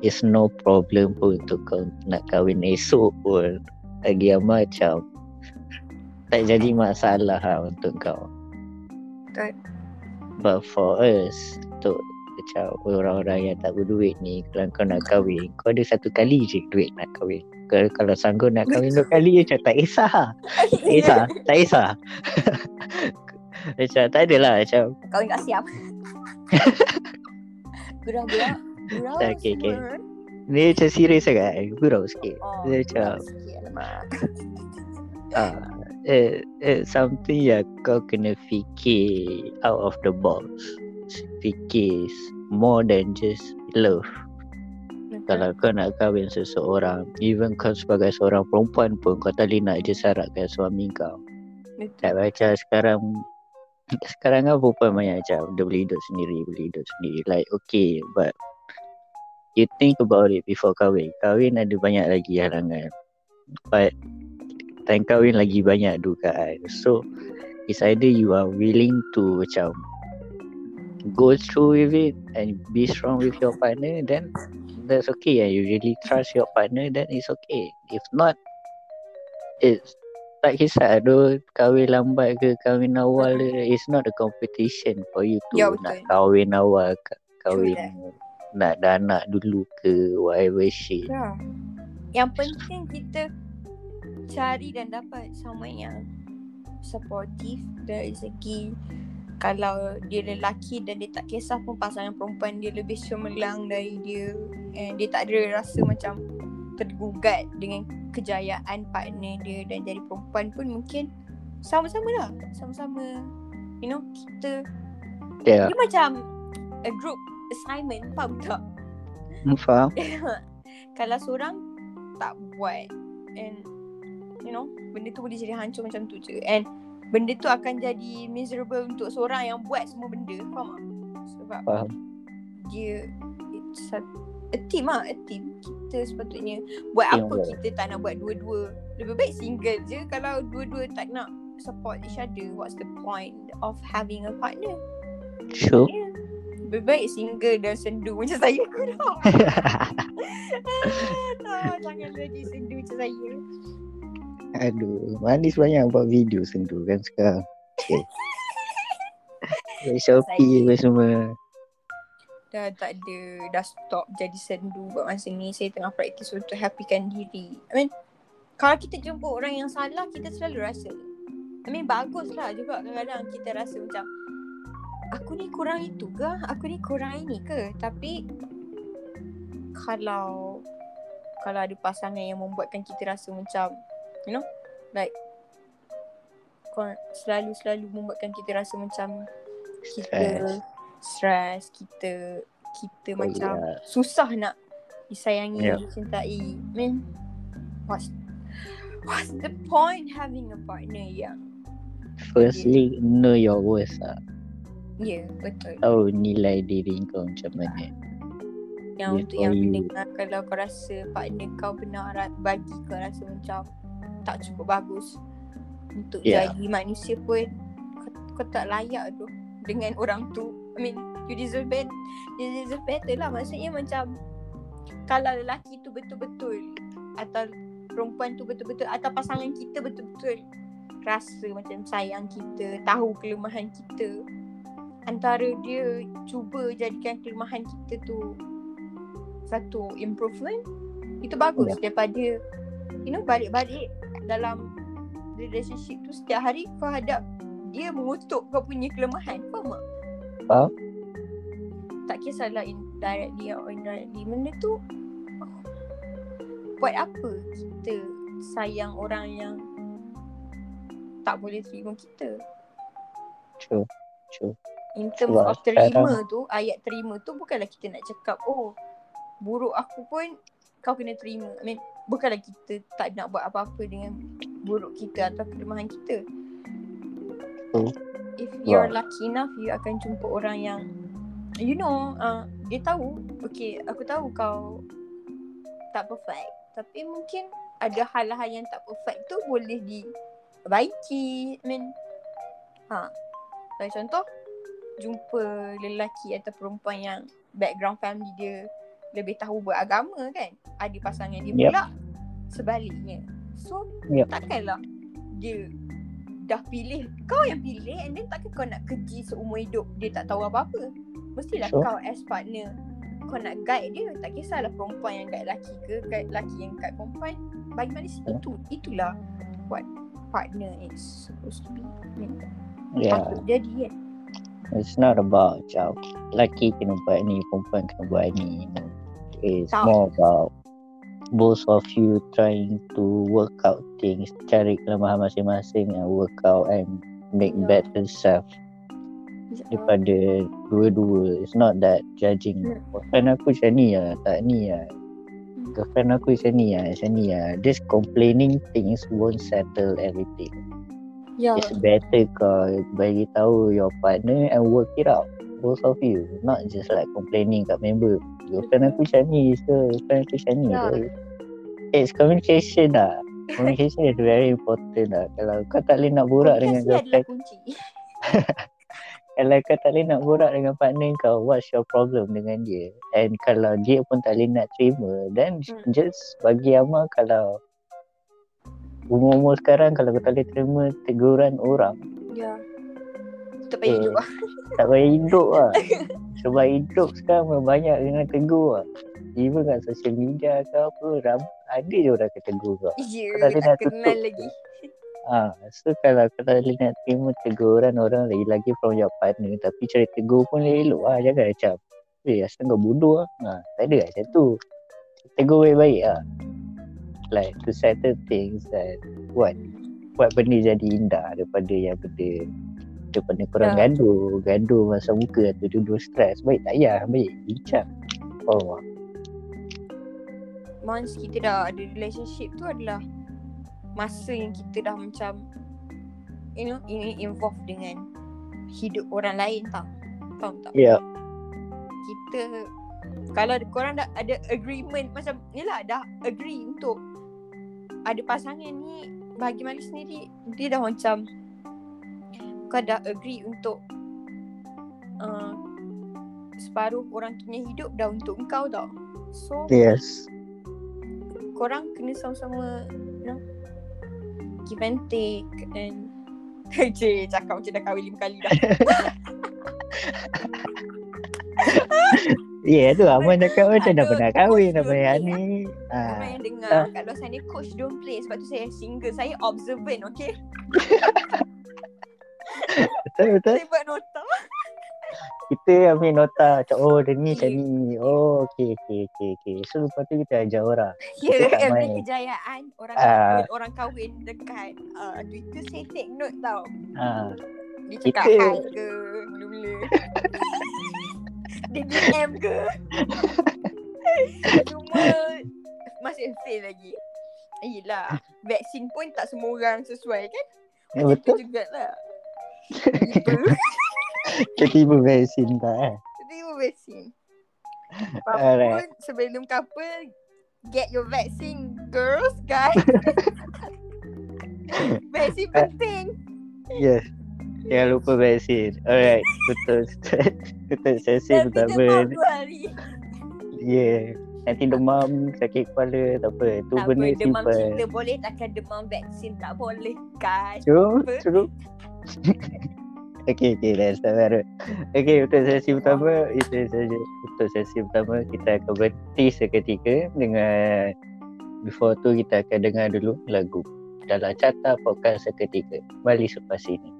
it's no problem pun untuk kau nak kahwin esok pun bagi Amal macam tak jadi masalah lah untuk kau Betul. But for us untuk macam orang-orang yang tak berduit ni kalau kau nak kahwin kau ada satu kali je duit nak kahwin kalau, kalau sanggup nak kahwin dua kali macam tak kisah tak kisah tak kisah Macam tak adalah macam Kahwin tak siap. Gurau-gurau. Gurau Okay, okay. Ni macam serius sangat Gurau sikit Oh, Dia macam sikit, alamak. ah, eh, eh, Something yang kau kena fikir Out of the box. Fikir More than just love. Kalau kau nak kahwin seseorang Even kau sebagai seorang perempuan pun Kau tak boleh nak je syaratkan suami kau. Tak macam sekarang Sekarang kan perempuan banyak macam Dia boleh hidup sendiri Boleh hidup sendiri. Like okay But You think about it before kahwin. Kahwin ada banyak lagi halangan. But Time kahwin lagi banyak dugaan So It's either you are willing to Macam Go through with it And be strong with your partner Then That's okay. And You really trust your partner Then it's okay. If not It's tak kisah tu kahwin lambat ke kahwin awal ke it's not a competition for you to Ya, nak kahwin awal ka- kahwin nak dah anak dulu ke whatever shit. Ya. Yang penting kita cari dan dapat someone yang supportive dari segi kalau dia lelaki dan dia tak kisah pun pasangan perempuan dia lebih cemerlang dari dia. And dia tak ada rasa macam tergugat dengan kejayaan partner dia dan jadi perempuan pun mungkin sama-sama lah. Sama-sama you know kita ya. dia macam a group assignment faham tak? Yeah. faham. Kalau seorang tak buat and you know benda tu boleh jadi hancur macam tu je. And benda tu akan jadi miserable untuk seorang yang buat semua benda faham tak? Sebab faham. dia it's a, a team lah a team. Kita sepatutnya buat apa Teamwork. kita tak nak buat dua-dua. Lebih baik single je. Kalau dua-dua tak nak support each other what's the point of having a partner? Sure. Yeah. lebih baik single dan sendu macam saya kurang tak, jangan jadi sendu macam saya aduh manis banyak buat video sendu kan sekarang. Okay. Shopee apa semua. Dah tak ada dah stop jadi sendu buat masa ni. Saya tengah praktis untuk happykan diri. I mean kalau kita jumpa orang yang salah kita selalu rasa. I mean bagus lah juga kadang-kadang kita rasa macam aku ni kurang itu ke? Aku ni kurang ini ke? Tapi kalau kalau ada pasangan yang membuatkan kita rasa macam you know? Like kau selalu-selalu membuatkan kita rasa macam kita stress. kita kita Oh, macam ya. susah nak disayangi Ya. dicintai. Man what's what's the point having a partner yang firstly know your worth lah ya yeah, betul. Tahu nilai diri kau macam mana. Yang Before untuk yang you- pendengar kalau kau rasa partner kau benar bagi kau rasa macam tak cukup bagus untuk Yeah. jadi manusia pun kau, kau tak layak tu dengan orang tu I mean you deserve better you deserve better lah maksudnya macam kalau lelaki tu betul-betul atau perempuan tu betul-betul atau pasangan kita betul-betul rasa macam sayang kita tahu kelemahan kita antara dia cuba jadikan kelemahan kita tu satu improvement itu bagus Ya. daripada you know balik-balik dalam relationship tu setiap hari kau hadap dia mengutuk kau punya kelemahan. Faham tak? Faham. tak kisahlah indirectly or indirectly. Benda tu buat apa kita sayang orang yang tak boleh terima kita? True true. In terms Sebab of terima sekarang- tu Ayat terima tu Bukanlah kita nak cakap Oh Buruk aku pun Kau kena terima. I mean Bukanlah kita Tak nak buat apa-apa Dengan buruk kita Atau kelemahan kita Hmm. If you're Wow. lucky enough You akan jumpa orang yang You know uh, Dia tahu Okay Aku tahu kau Tak perfect Tapi mungkin Ada hal-hal yang tak perfect tu Boleh diperbaiki I mean Ha contoh jumpa lelaki atau perempuan yang background family dia lebih tahu beragama kan. Ada pasangan dia Yep. pula sebaliknya. So Yep. takkanlah dia dah pilih kau yang pilih and then takkan kau nak keji seumur hidup dia tak tahu apa-apa. Mestilah Sure. kau as partner kau nak guide dia tak kisahlah perempuan yang guide lelaki ke guide lelaki yang guide perempuan bagi manusia Yeah. itu itulah what partner is supposed to be. Yeah. Jadi kan? It's not about macam lelaki kena buat ni, perempuan kena buat ni. No. It's Tak. more about both of you trying to work out things, cari kelemahan masing-masing and work out and make Yeah. better self daripada dua-dua. It's not that judging. Hmm. Girlfriend aku macam ni lah, tak ni lah. Girlfriend aku macam ni lah, macam ni lah. Just complaining things won't settle everything. Ya. It's better kau bagi tahu your partner and work it out. Both of you. Not just like complaining kat member. Girlfriend aku ni so girlfriend aku ni. Ya. So, It's communication lah. Communication is very important lah. Kalau kau tak boleh nak borak dengan girlfriend, kunci. kalau kau tak boleh nak borak dengan partner kau, what's your problem dengan dia? And kalau dia pun tak boleh nak terima, then Hmm. just bagi amal kalau umur-umur sekarang kalau kau tak boleh terima teguran orang, Ya. Tak payah Eh. hidup lah. tak payah hidup lah. Sebab hidup sekarang banyak kena tegur lah. Even kat social media ke apa, ram, ada je orang kata tegur kau. Ya, Kau tak kenal tutup. lagi. Ha, so kalau kau tak boleh nak terima teguran orang lagi-lagi from your partner tapi cari tegur pun elok lah. Jangan macam, eh asal kau bodoh lah. Ha, tak ada lah macam tu. Tegur baik-baik lah. Like to settle things and buat buat benda jadi indah daripada yang benda daripada korang Ya. gaduh gaduh masa muka atau duduk stres baik tak payah baik bincang oh Once kita dah ada relationship tu adalah masa yang kita dah macam you know ini involved dengan hidup orang lain tau. Faham tak? ya Kita kalau korang dah ada agreement macam ni lah dah agree untuk ada pasangan ni bagi Mari sendiri dia dah macam kau dah agree untuk uh, separuh orang punya hidup dah untuk engkau tau. So yes. korang kena sama-sama you know give and take and Cik cakap macam dah kahwin lima kali dah. Ya yeah, tu Aman cakap macam dah Aduh, pernah kahwin yang dulu ni. Orang Ah, yang dengar. Ah. kat luar sana coach don't play. Sebab tu saya single. Saya observant okay betul betul. saya buat nota Kita ambil nota macam oh dia ni macam ni. Oh okey okey okey okey. So lepas tu kita ajar orang. ya Kita tak every main. kejayaan orang Ah. kahwin orang kahwin dekat uh, Twitter saya take note tau Ha. dia cakap Kita- hi ke mula-mula dia DM ke cuma masih fail lagi Yelah Vaksin pun tak semua orang sesuai kan Ya, betul. tu jugalah Tiba Tiba-tiba vaksin tak eh. Tiba vaksin Alright. Apapun sebelum couple Get your vaccine girls guys Vaksin penting Yes. Jangan lupa vaksin. Alright. Betul. Betul sesi Nanti pertama. demam dua hari Yeah. Nanti demam, sakit kepala, tak apa. Tu Tak apa benda demam simple. kita boleh Takkan demam vaksin tak boleh guys True, true. okay, okay, let's start baru. Okay, untuk sesi pertama, itu saja. Untuk sesi pertama, kita akan berhenti seketika dengan before tu kita akan dengar dulu lagu dalam carta podcast seketika. Kembali selepas ini.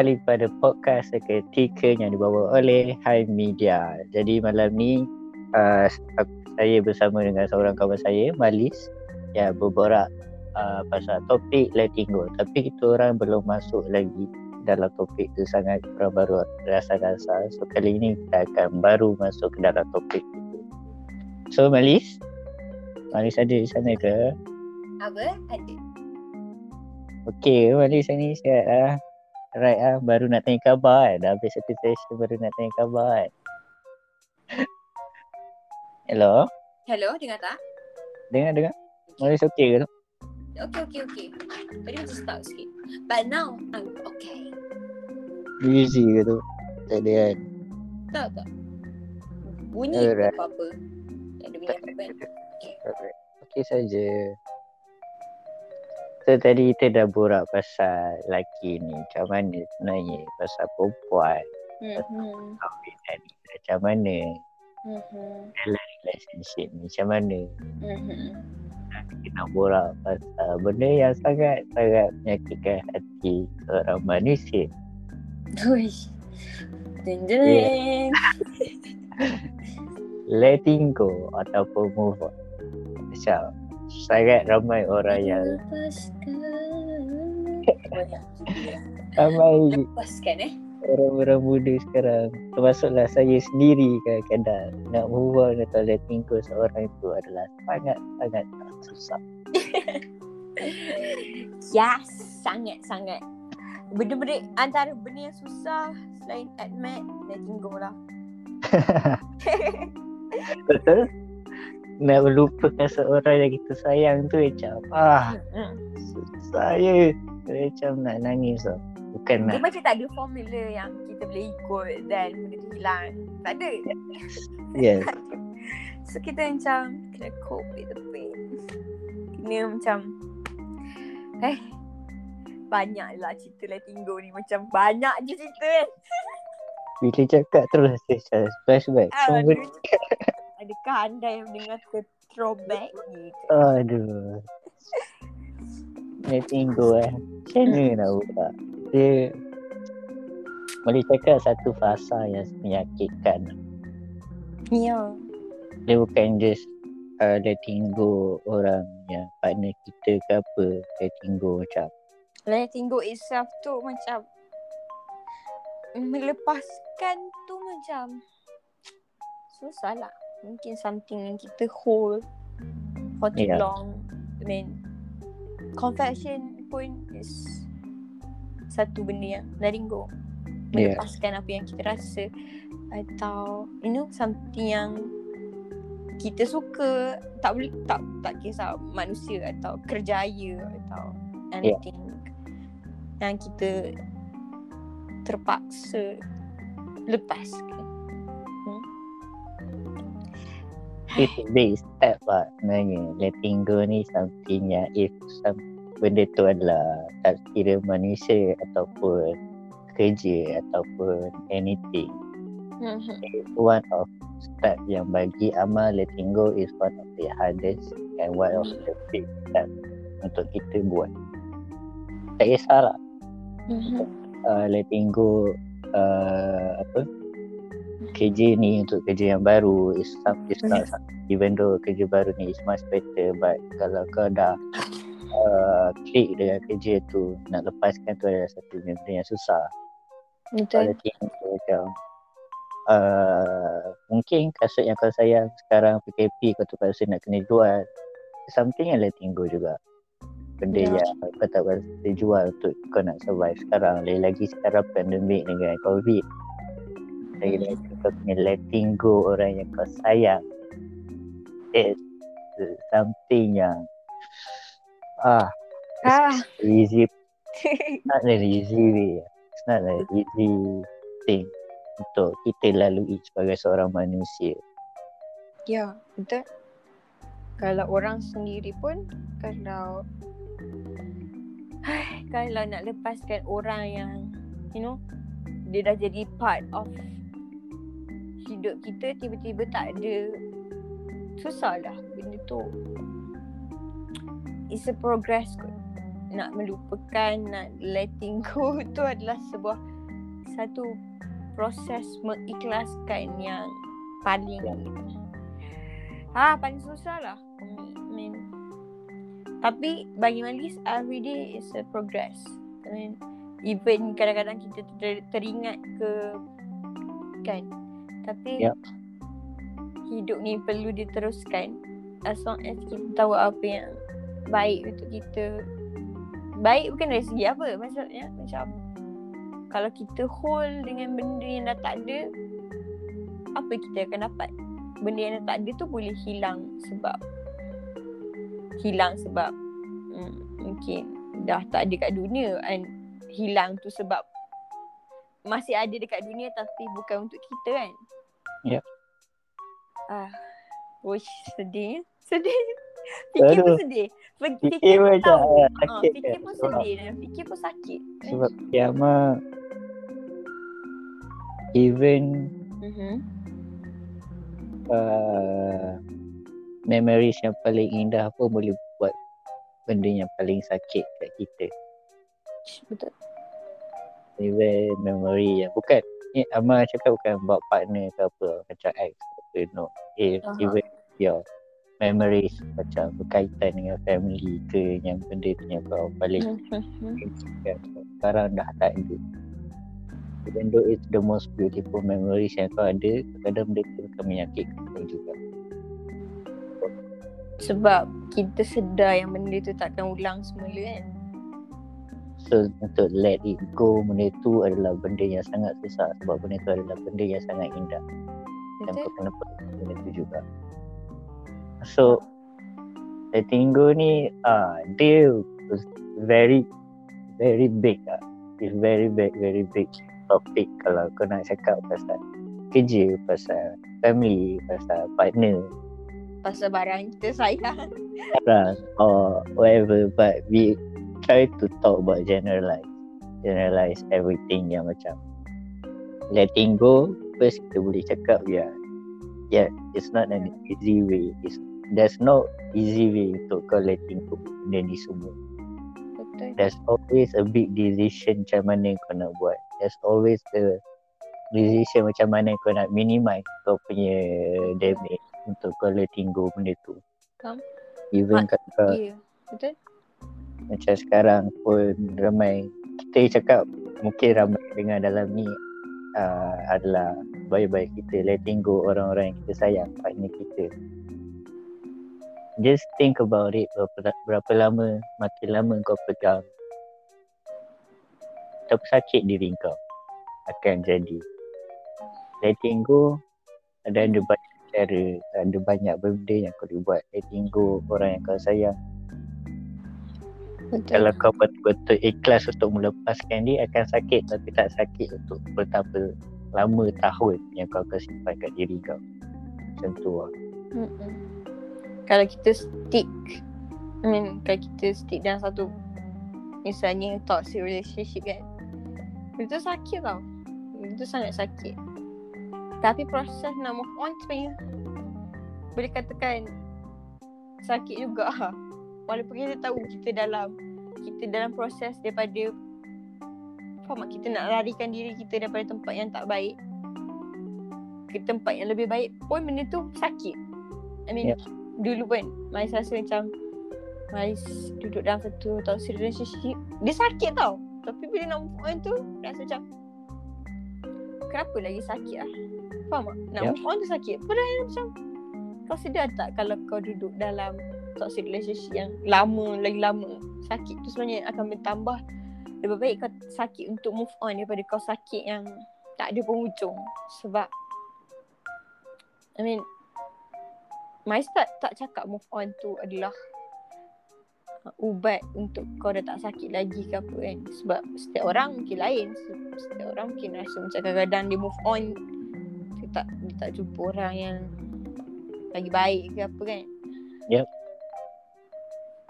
Kembali pada podcast seketika yang dibawa oleh Hai Media. Jadi malam ni uh, saya bersama dengan seorang kawan saya, Malis, ya berborak uh, pasal topik letting go. Tapi kita orang belum masuk lagi dalam topik tu sangat orang baru rasa-rasa. So kali ni kita akan baru masuk ke dalam topik itu. So Malis, Malis ada di sana ke? Apa? Ada. Okey, Malis ni sihat lah. Right ah, baru nak tanya khabar kan. Dah habis satu session baru nak tanya khabar kan. Hello, Hello, dengar tak? dengar dengar. Malis okey ke tu? Okay, okay, okay. Tadi macam stuck sikit. But now, I'm okay. Busy ke tu? Tak ada kan? Tak, tak. Bunyi Alright. apa-apa. Tak ada bunyi apa-apa kan? Okay. Alright. Okey saja. So tadi kita dah borak pasal lelaki ni. Macam mana sebenarnya pasal perempuan. Hmm. Kahwin ni. Macam mana Hmm. dalam relationship ni. Macam mana Hmm. kita nak borak pasal benda yang sangat-sangat menyakitkan hati seorang manusia. Uish. Ding ding. Letting go ataupun move on. Macam sangat ramai orang yang ramai Lepaskan eh. orang-orang muda sekarang termasuklah saya sendiri kadang-kadang nak move on atau letting go seorang itu adalah sangat-sangat susah. Yes, sangat-sangat. Benda-benda antara benda yang susah selain admit, letting go lah. Betul? Nak melupakan seorang yang kita sayang tu macam ah Hmm. saya macam nak nangis tau. Bukan Dia nak. macam tak ada formula yang kita boleh ikut dan benda tu hilang. Tak ada. Yes. So kita macam kena cope with the pain. Kena macam eh banyak lah cerita letting go ni macam banyak je cerita kan. Bila cakap terus flashback. Ah, Semua aduh, benda- Adakah anda yang mendengar ke throwback ni? Aduh. Letting go eh. Macam mana nak buat? Dia boleh cakap satu fasa yang menyakitkan. Ya. Dia bukan just uh, letting go orang yang partner kita ke apa. Letting go macam Letting go itself tu macam melepaskan tu macam susah lah. Mungkin something yang kita hold for too Yeah. long. I mean, confession pun is satu benda yang letting go. Yeah. Melepaskan apa yang kita rasa atau you know something yang kita suka tak boleh tak tak kisah manusia atau kerjaya atau anything yang kita terpaksa lepaskan. It's a big step lah sebenarnya. Letting go ni something yang if some, benda tu adalah tak kira manusia ataupun kerja ataupun anything. Mhm. It's one of step yang bagi Amal letting go is one of the hardest and one of the big step untuk kita buat. Tak kisahlah Mhm. uh, letting go uh, apa kerja ni untuk kerja yang baru. Is some is not. Some- even though kerja baru ni is much better. But kalau kau dah uh, klik dengan kerja tu nak lepaskan tu adalah satu benda yang susah. Betul. tengok macam uh, mungkin kasut yang kau sayang sekarang PKP kau terpaksa nak kena jual. Something yang letting go juga. Benda Ya. yang kau tak berasa jual untuk kau nak survive sekarang. Lagi-lagi sekarang pandemik dengan covid lagi-lagi kau kena letting go orang yang kau sayang it's something yang ah Ah. easy not an easy way it's not an easy thing untuk kita lalui sebagai seorang manusia Ya, betul. Kalau orang sendiri pun kalau kalau nak lepaskan orang yang you know dia dah jadi part of hidup kita tiba-tiba tak ada susah lah benda tu. It's a progress kot. Nak melupakan nak letting go tu adalah sebuah satu proses mengikhlaskan yang paling ah paling susah lah I mean tapi bagi Malis everyday is a progress. I mean even kadang-kadang kita ter- teringat ke kan tapi Yep. hidup ni perlu diteruskan as long as kita tahu apa yang baik untuk kita. Baik bukan dari segi apa maksudnya macam kalau kita hold dengan benda yang dah tak ada apa kita akan dapat? Benda yang dah tak ada tu boleh hilang sebab hilang sebab hmm, mungkin dah tak ada kat dunia and hilang tu sebab masih ada dekat dunia tapi bukan untuk kita kan Yep. ah. Wish sedih. Sedih. Fikir pun Aduh. sedih. Fikir, Fikir fikir pun tahu. ah, Ah, sakit Fikir kan pun sedih dan fikir pun sakit. sebab kiamat even mm-hmm. uh, memories yang paling indah pun boleh buat benda yang paling sakit kat kita. Betul. Even memory yang bukan ni Amal cakap bukan about partner ke apa macam ex ke no if Aha. even your memories macam berkaitan dengan family ke yang benda tu yang kau inginkan sekarang dah tak ada. Even though it's the most beautiful memories yang kau ada kadang benda tu akan menyakitkan kau juga. Sebab kita sedar yang benda tu takkan ulang semula kan So untuk let it go benda tu adalah benda yang sangat susah sebab benda tu adalah benda yang sangat indah dan kau kena perlukan benda tu juga. So letting go ni ah dia was very very big ah. It's very big, very big topic kalau kau nak cakap pasal kerja, pasal family, pasal partner, Pasal barang kita sayang. orang or whatever but we try to talk about generalize generalize everything yang macam letting go first kita boleh cakap ya yeah it's not an easy way it's, there's no easy way untuk kau letting go benda ni semua Betul. there's always a big decision macam mana kau nak buat there's always a decision macam mana kau nak minimize kau punya damage untuk kau letting go benda tu Faham. even Mak- kalau Ya. Betul? Macam sekarang pun ramai. Kita cakap mungkin ramai dengar dalam ni uh, adalah baik-baik kita letting go orang-orang yang kita sayang partner kita. Just think about it berapa, berapa lama makin lama kau pegang. Tak sakit diri kau akan jadi. Letting go ada ada banyak cara ada banyak benda yang kau boleh buat. Letting go orang yang kau sayang Betul. kalau kau betul-betul ikhlas untuk melepaskan dia akan sakit. Tapi tak sakit untuk betapa lama tahun yang kau akan simpan kat diri kau. Macam tu lah. Mm-mm. Kalau kita stick I mean Kalau kita stick dalam satu Misalnya toxic relationship kan Itu sakit tau. Itu sangat sakit. Tapi proses nak move on sebenarnya Boleh katakan Sakit juga Walaupun kita tahu kita dalam Kita dalam proses daripada Faham? Kita nak larikan diri kita daripada tempat yang tak baik Ke tempat yang lebih baik Pun benda tu sakit I mean Yep. Dulu pun Mais rasa macam Mais duduk dalam satu toxic relationship Dia sakit tau Tapi bila nak move on tu Rasa macam Kenapa lagi sakit lah Faham tak? Nak Yep. move on tu sakit Padahal macam Kau sedar tak Kalau kau duduk dalam Toxic relationship yang Lama Lagi lama Sakit tu sebenarnya akan bertambah Lebih baik kau sakit untuk move on Daripada kau sakit yang Tak ada penghujung Sebab I mean Mais tak, tak cakap move on tu adalah ubat untuk kau dah tak sakit lagi ke apa kan. Sebab setiap orang mungkin lain. Se- Setiap orang mungkin rasa macam kadang-kadang dia move on. Dia tak, dia tak jumpa orang yang lagi baik ke apa kan. Yep.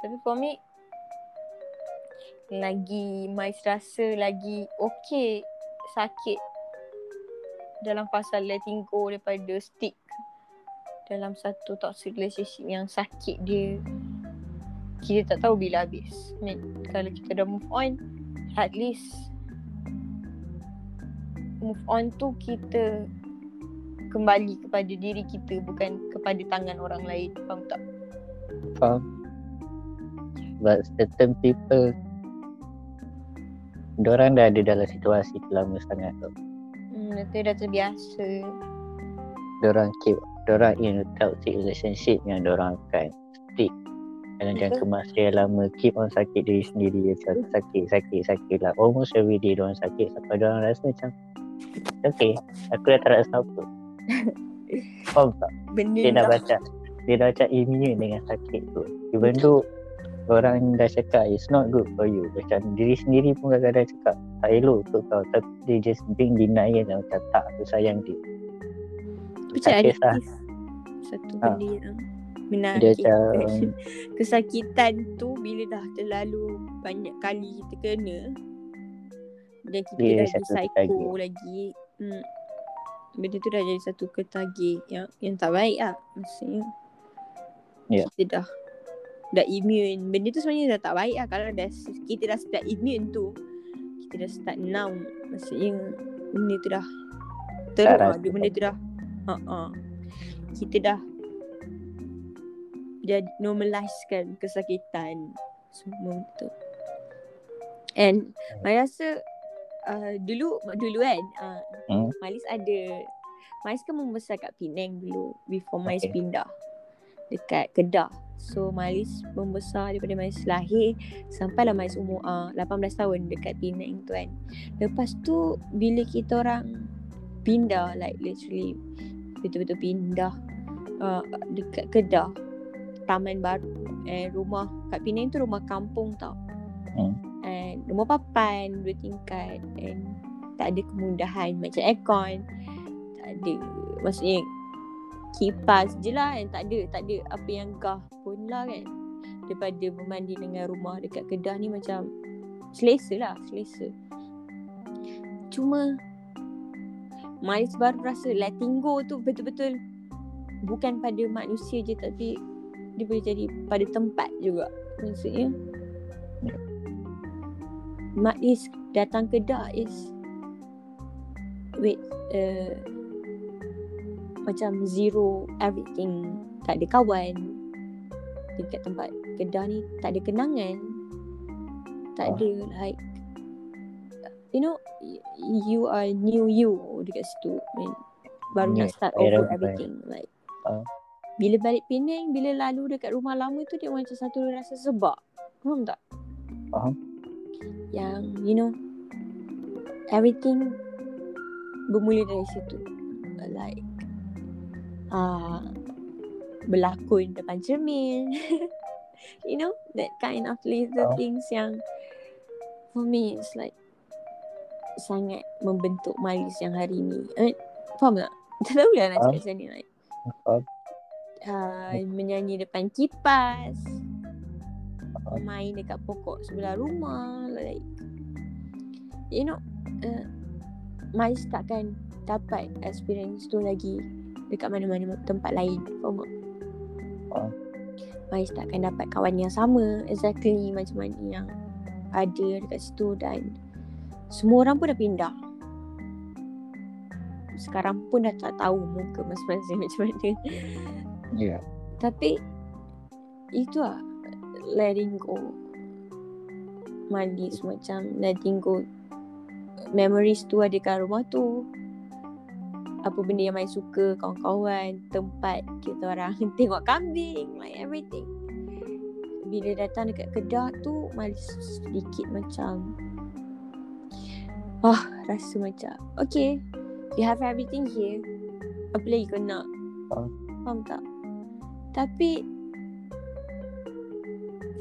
Tapi for me, lagi Mais rasa lagi okay sakit dalam pasal letting go daripada stick dalam satu toxic relationship yang sakit dia kita tak tahu bila habis. I mean, kalau kita dah move on, at least move on tu kita kembali kepada diri kita bukan kepada tangan orang lain. Faham tak? faham but certain people Diorang dah ada dalam situasi tu lama sangat tau Hmm, itu dah terbiasa. Diorang keep Diorang in toxic relationship yang diorang akan stick. Dalam jangka masa yang lama keep on sakit diri sendiri. Macam sakit sakit sakit lah. Almost every day diorang sakit sampai diorang rasa macam okay aku dah tak rasa apa. Faham tak? Benda dia dah- baca dia dah macam immune dengan sakit tu. Even though orang dah cakap it's not good for you macam diri sendiri pun kadang-kadang cakap tak elok untuk kau tapi dia just being denial dan macam tak aku sayang dia Macam ada kisah satu Ha. benda yang dia menakutkan. macam Kesakitan tu bila dah terlalu banyak kali kita kena dan kita Dia dah jadi psycho lagi. Hmm. Benda tu dah jadi satu ketagih yang yang tak baik lah. Maksudnya Ya. kita dah dah immune. Benda tu sebenarnya dah tak baik lah. Kalau dah kita dah start immune tu kita dah start numb. Maksudnya benda tu dah teruk lah. Dia benda tu dah uh-uh. kita dah dia normalizekan kesakitan semua tu. And saya rasa uh, dulu dulu kan uh, Hmm. Malis ada Malis kan membesar kat Penang dulu before Malis Okay. pindah dekat Kedah. So Malis membesar daripada Malis lahir sampailah Malis umur uh, 18 tahun dekat Penang tu kan. Lepas tu bila kita orang pindah like literally betul-betul pindah uh, dekat Kedah taman baru eh rumah kat Penang tu rumah kampung tau. Hmm. And rumah papan dua tingkat and tak ada kemudahan macam aircon. Tak ada. Maksudnya kipas je lah kan. Tak ada, tak ada apa yang gah pun lah kan. Daripada bermandi dengan rumah dekat Kedah ni macam selesa lah, selesa. Cuma Miles baru rasa letting go tu betul-betul bukan pada manusia je tapi dia boleh jadi pada tempat juga. Maksudnya Mak is datang Kedah is wait uh, macam zero everything. Tak ada kawan. Dekat tempat Kedah ni tak ada kenangan. Tak ada like you know you are new you dekat situ. Mean, baru nak Yeah, start era over everything like Ah. bila balik Penang bila lalu dekat rumah lama tu dia macam satu rasa sebab. Faham tak? Faham. yang you know everything bermula dari situ. Like uh, berlakon depan cermin. You know that kind of little Oh. things yang for me it's like sangat membentuk Malis yang hari ni. I mean, faham tak? Tak tahu lah nak cakap macam ni like. Uh, menyanyi depan kipas. Faham. main dekat pokok sebelah rumah like. You know uh, Miles takkan dapat experience tu lagi dekat mana-mana tempat lain faham tak? Faham. Miles takkan dapat kawan yang sama exactly macam mana yang ada dekat situ dan semua orang pun dah pindah. Sekarang pun dah tak tahu muka masing-masing macam mana. Ya. tapi itu lah letting go. Manis macam letting go. Memories tu ada kat rumah tu apa benda yang Mai suka kawan-kawan tempat kita orang tengok kambing like everything bila datang dekat Kedah tu malis sedikit macam wah rasa macam okay you have everything here apa lagi kau nak Faham. faham tak tapi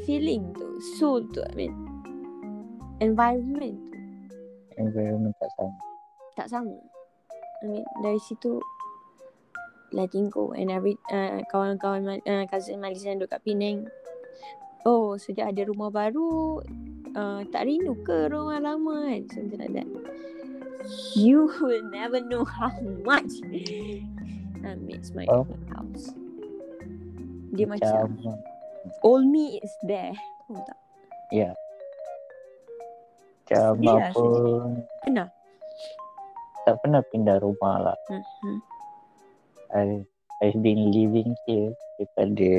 feeling tu soul tu I mean environment tu Environment tak sama. tak sama. I mean dari situ letting go and every uh, kawan-kawan uh, cousin Malaysia yang duduk kat Penang oh sejak ada rumah baru uh, tak rindu ke rumah lama kan something like that you will never know how much I miss my Oh. house dia macam, Macam old me is there Faham tak? Ya. Macam lah, apa Pernah? Tak pernah pindah rumah lah. Mhm. I, I've been living here daripada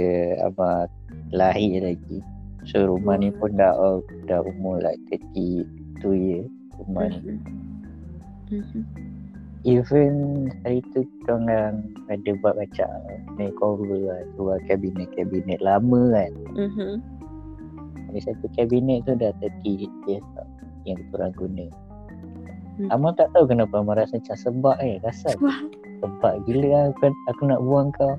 abang lahir lagi. So rumah ni pun dah oh, dah umur like 32 years rumah ni. Mhm. Mhm. Even hari tu kita orang ada buat macam makeover lah. Keluar kabinet-kabinet lama kan. Mhm. Ada satu kabinet tu dah 30 years tau yang kita orang guna. Hmm. Abang tak tahu kenapa Abang rasa macam sebab eh. Rasa sebab gila aku, aku nak buang kau.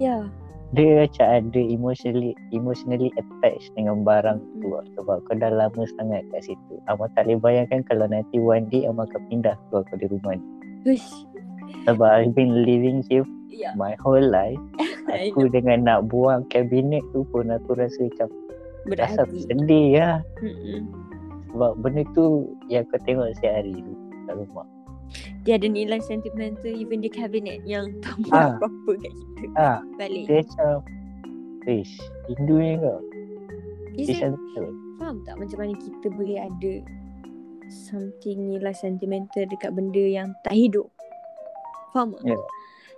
ya. Dia macam ada emotionally emotionally attached dengan barang tu lah. Sebab kau dah lama sangat kat situ. Abang tak boleh bayangkan kalau nanti one day Abang akan pindah keluar dari rumah ni. Uish. Sebab I've been living here Ya. my whole life. Aku dengan nak buang kabinet tu pun aku rasa macam rasa Berarti. sedih lah. Mm-mm. Sebab benda tu yang kau tengok setiap hari tu kat rumah. Dia ada nilai sentimental even di kabinet yang tak Ah. apa-apa kat kita. Ah, Balik. dia macam Ish, rindu ni kau. Dia faham tak macam mana kita boleh ada something nilai sentimental dekat benda yang tak hidup? Faham tak? Ya.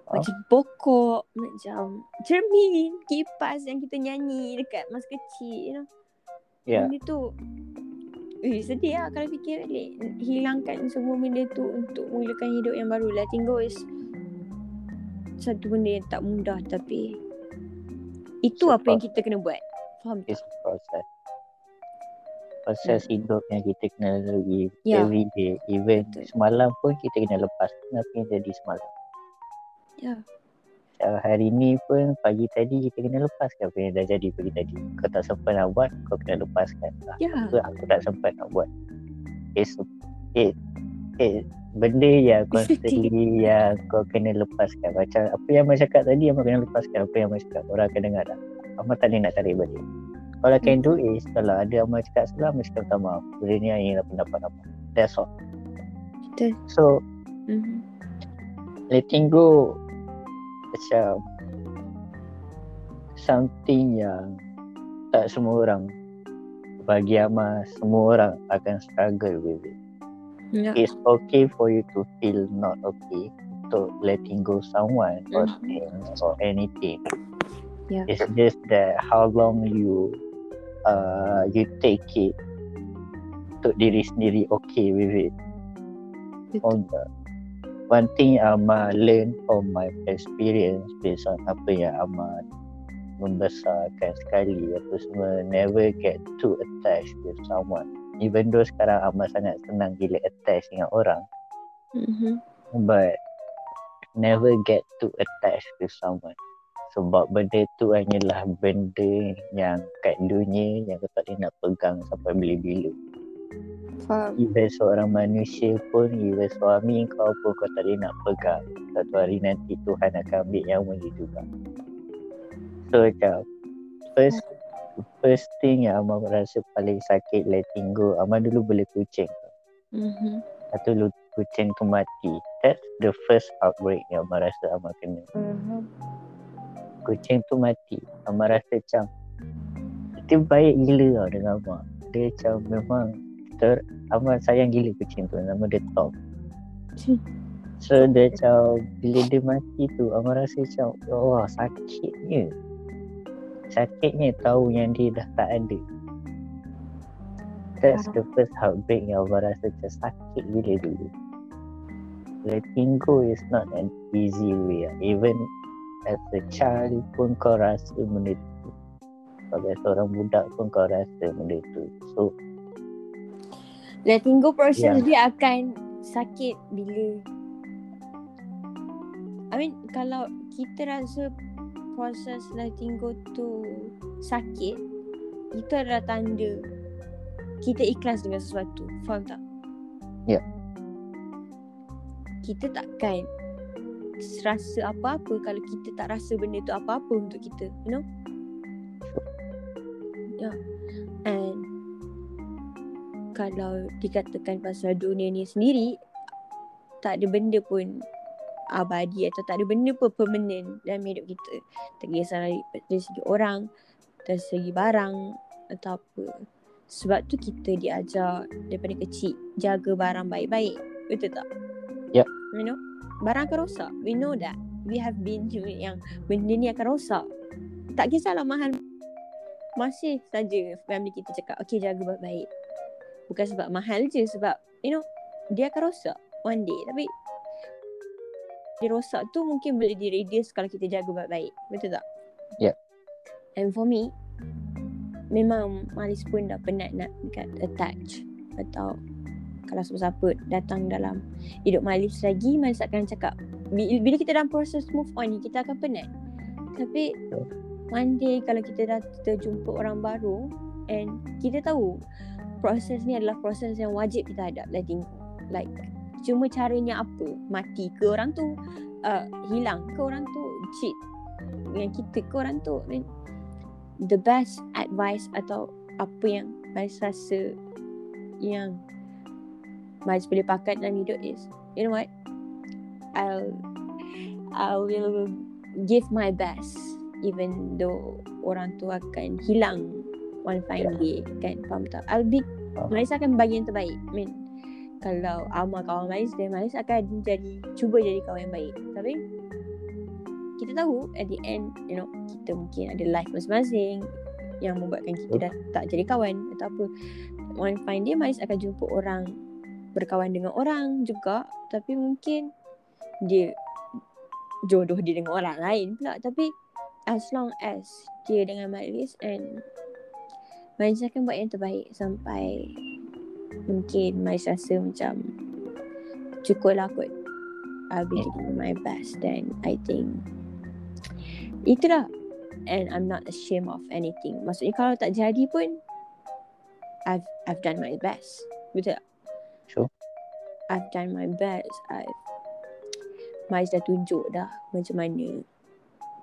Macam pokok, macam cermin, kipas yang kita nyanyi dekat masa kecil, you know. Ya. Benda tu Eh sedih lah kalau fikir balik Hilangkan semua benda tu Untuk mulakan hidup yang baru Letting go is Satu benda yang tak mudah Tapi Itu apa yang kita kena buat Faham tak? It's process. Proses hidup yang kita kena lalui Ya. every day. Even Betul. semalam pun kita kena lepas. Apa yang jadi semalam. Ya macam hari ni pun pagi tadi kita kena lepaskan apa yang dah jadi pagi tadi. Kau tak sempat nak buat, kau kena lepaskan. Ah, Ya. Apa aku tak sempat nak buat. It's, it, it, benda yang constantly yang kau kena lepaskan. Macam apa yang Abang cakap tadi, Abang kena lepaskan. Apa yang Abang cakap, orang akan dengar tak. Abang tak boleh nak tarik balik. All I can do is, kalau ada Abang cakap salah, Abang cakap maaf. Benda ni inilah pendapat Abang. That's all. Betul. So, Mhm. letting go macam something yang tak semua orang bagi Amar semua orang akan struggle with it. Ya. It's okay for you to feel not okay untuk letting go someone or Mhm. things or anything. Yeah. It's just that how long you uh you take it untuk diri sendiri okay with it. Oh enggak. One thing Amma learn from my experience based on apa yang Amma membesarkan sekali apa semua never get too attached with someone. Even though sekarang Amma sangat senang gila attached dengan orang Mhm. but never get too attached with someone. Sebab benda tu hanyalah benda yang kat dunia yang kau tak boleh nak pegang sampai bila-bila. Faham. Even seorang manusia pun, even suami kau pun kau tak boleh nak pegang. Satu hari nanti Tuhan akan ambil nyawa dia juga. So macam, first first thing yang Amar rasa paling sakit letting go, Amar dulu boleh kucing. Mhm. Atau dulu kucing tu mati. That's the first outbreak yang Amar rasa Amar kena. Mhm. Kucing tu mati. Amar rasa macam, dia baik gila tau dengan Amar. Dia macam memang ter, Amar sayang gila kucing tu. Nama dia Tom. So dia macam bila dia mati tu Amar rasa macam wah sakitnya. Sakitnya tahu yang dia dah tak ada. That's the first heartbreak yang Amar rasa macam sakit gila dulu. Letting go is not an easy way. Even as a child pun kau rasa benda tu. Sebagai seorang budak pun kau rasa benda tu. So Letting go process Yeah. dia akan sakit bila I mean kalau kita rasa proses letting go tu sakit itu adalah tanda kita ikhlas dengan sesuatu. Faham tak? Ya. Kita takkan rasa apa-apa kalau kita tak rasa benda tu apa-apa untuk kita, you know? Ya. And kalau dikatakan pasal dunia ni sendiri tak ada benda pun abadi atau tak ada benda pun permanent dalam hidup kita. Tak kisah dari, dari segi orang, dari segi barang atau apa. Sebab tu kita diajar daripada kecil jaga barang baik-baik. Betul tak? Yep. You know? Barang akan rosak. We know that. We have been through yang benda ni akan rosak. Tak kisahlah mahal. Masih saja family kita cakap, okay jaga baik-baik. Bukan sebab mahal je sebab you know dia akan rosak one day tapi dia rosak tu mungkin boleh di reduce kalau kita jaga baik-baik. Betul tak? Yep. And for me memang Malis pun dah penat nak dekat attach atau kalau siapa-siapa datang dalam hidup Malis lagi Malis akan cakap bi- bila kita dalam proses move on ni kita akan penat. Tapi one day kalau kita dah terjumpa orang baru and kita tahu proses ni adalah proses yang wajib kita hadap letting. Like cuma caranya apa? Mati ke orang tu? Uh, hilang ke orang tu? Cheat dengan kita ke orang tu? The best advice atau apa yang Maris rasa yang Maris boleh pakai dalam hidup is you know what I'll I will give my best even though orang tu akan hilang one fine day kan? Faham tak? I'll be Maris akan bagi yang terbaik I mean kalau Amar kawan Maris then Maris akan jadi cuba jadi kawan yang baik. Tapi kita tahu at the end you know kita mungkin ada life masing-masing yang membuatkan kita dah tak jadi kawan atau apa. One fine day Maris akan jumpa orang berkawan dengan orang juga. Tapi mungkin dia jodoh dia dengan orang lain pula. Tapi as long as dia dengan Maris and Maris akan buat yang terbaik sampai mungkin Maris rasa macam cukup lah kot. I'll be giving my best then I think Itulah. And I'm not ashamed of anything. Maksudnya kalau tak jadi pun I've I've done my best. Betul? Tak? Sure. I've done my best. I've Maiz dah tunjuk dah Macam mana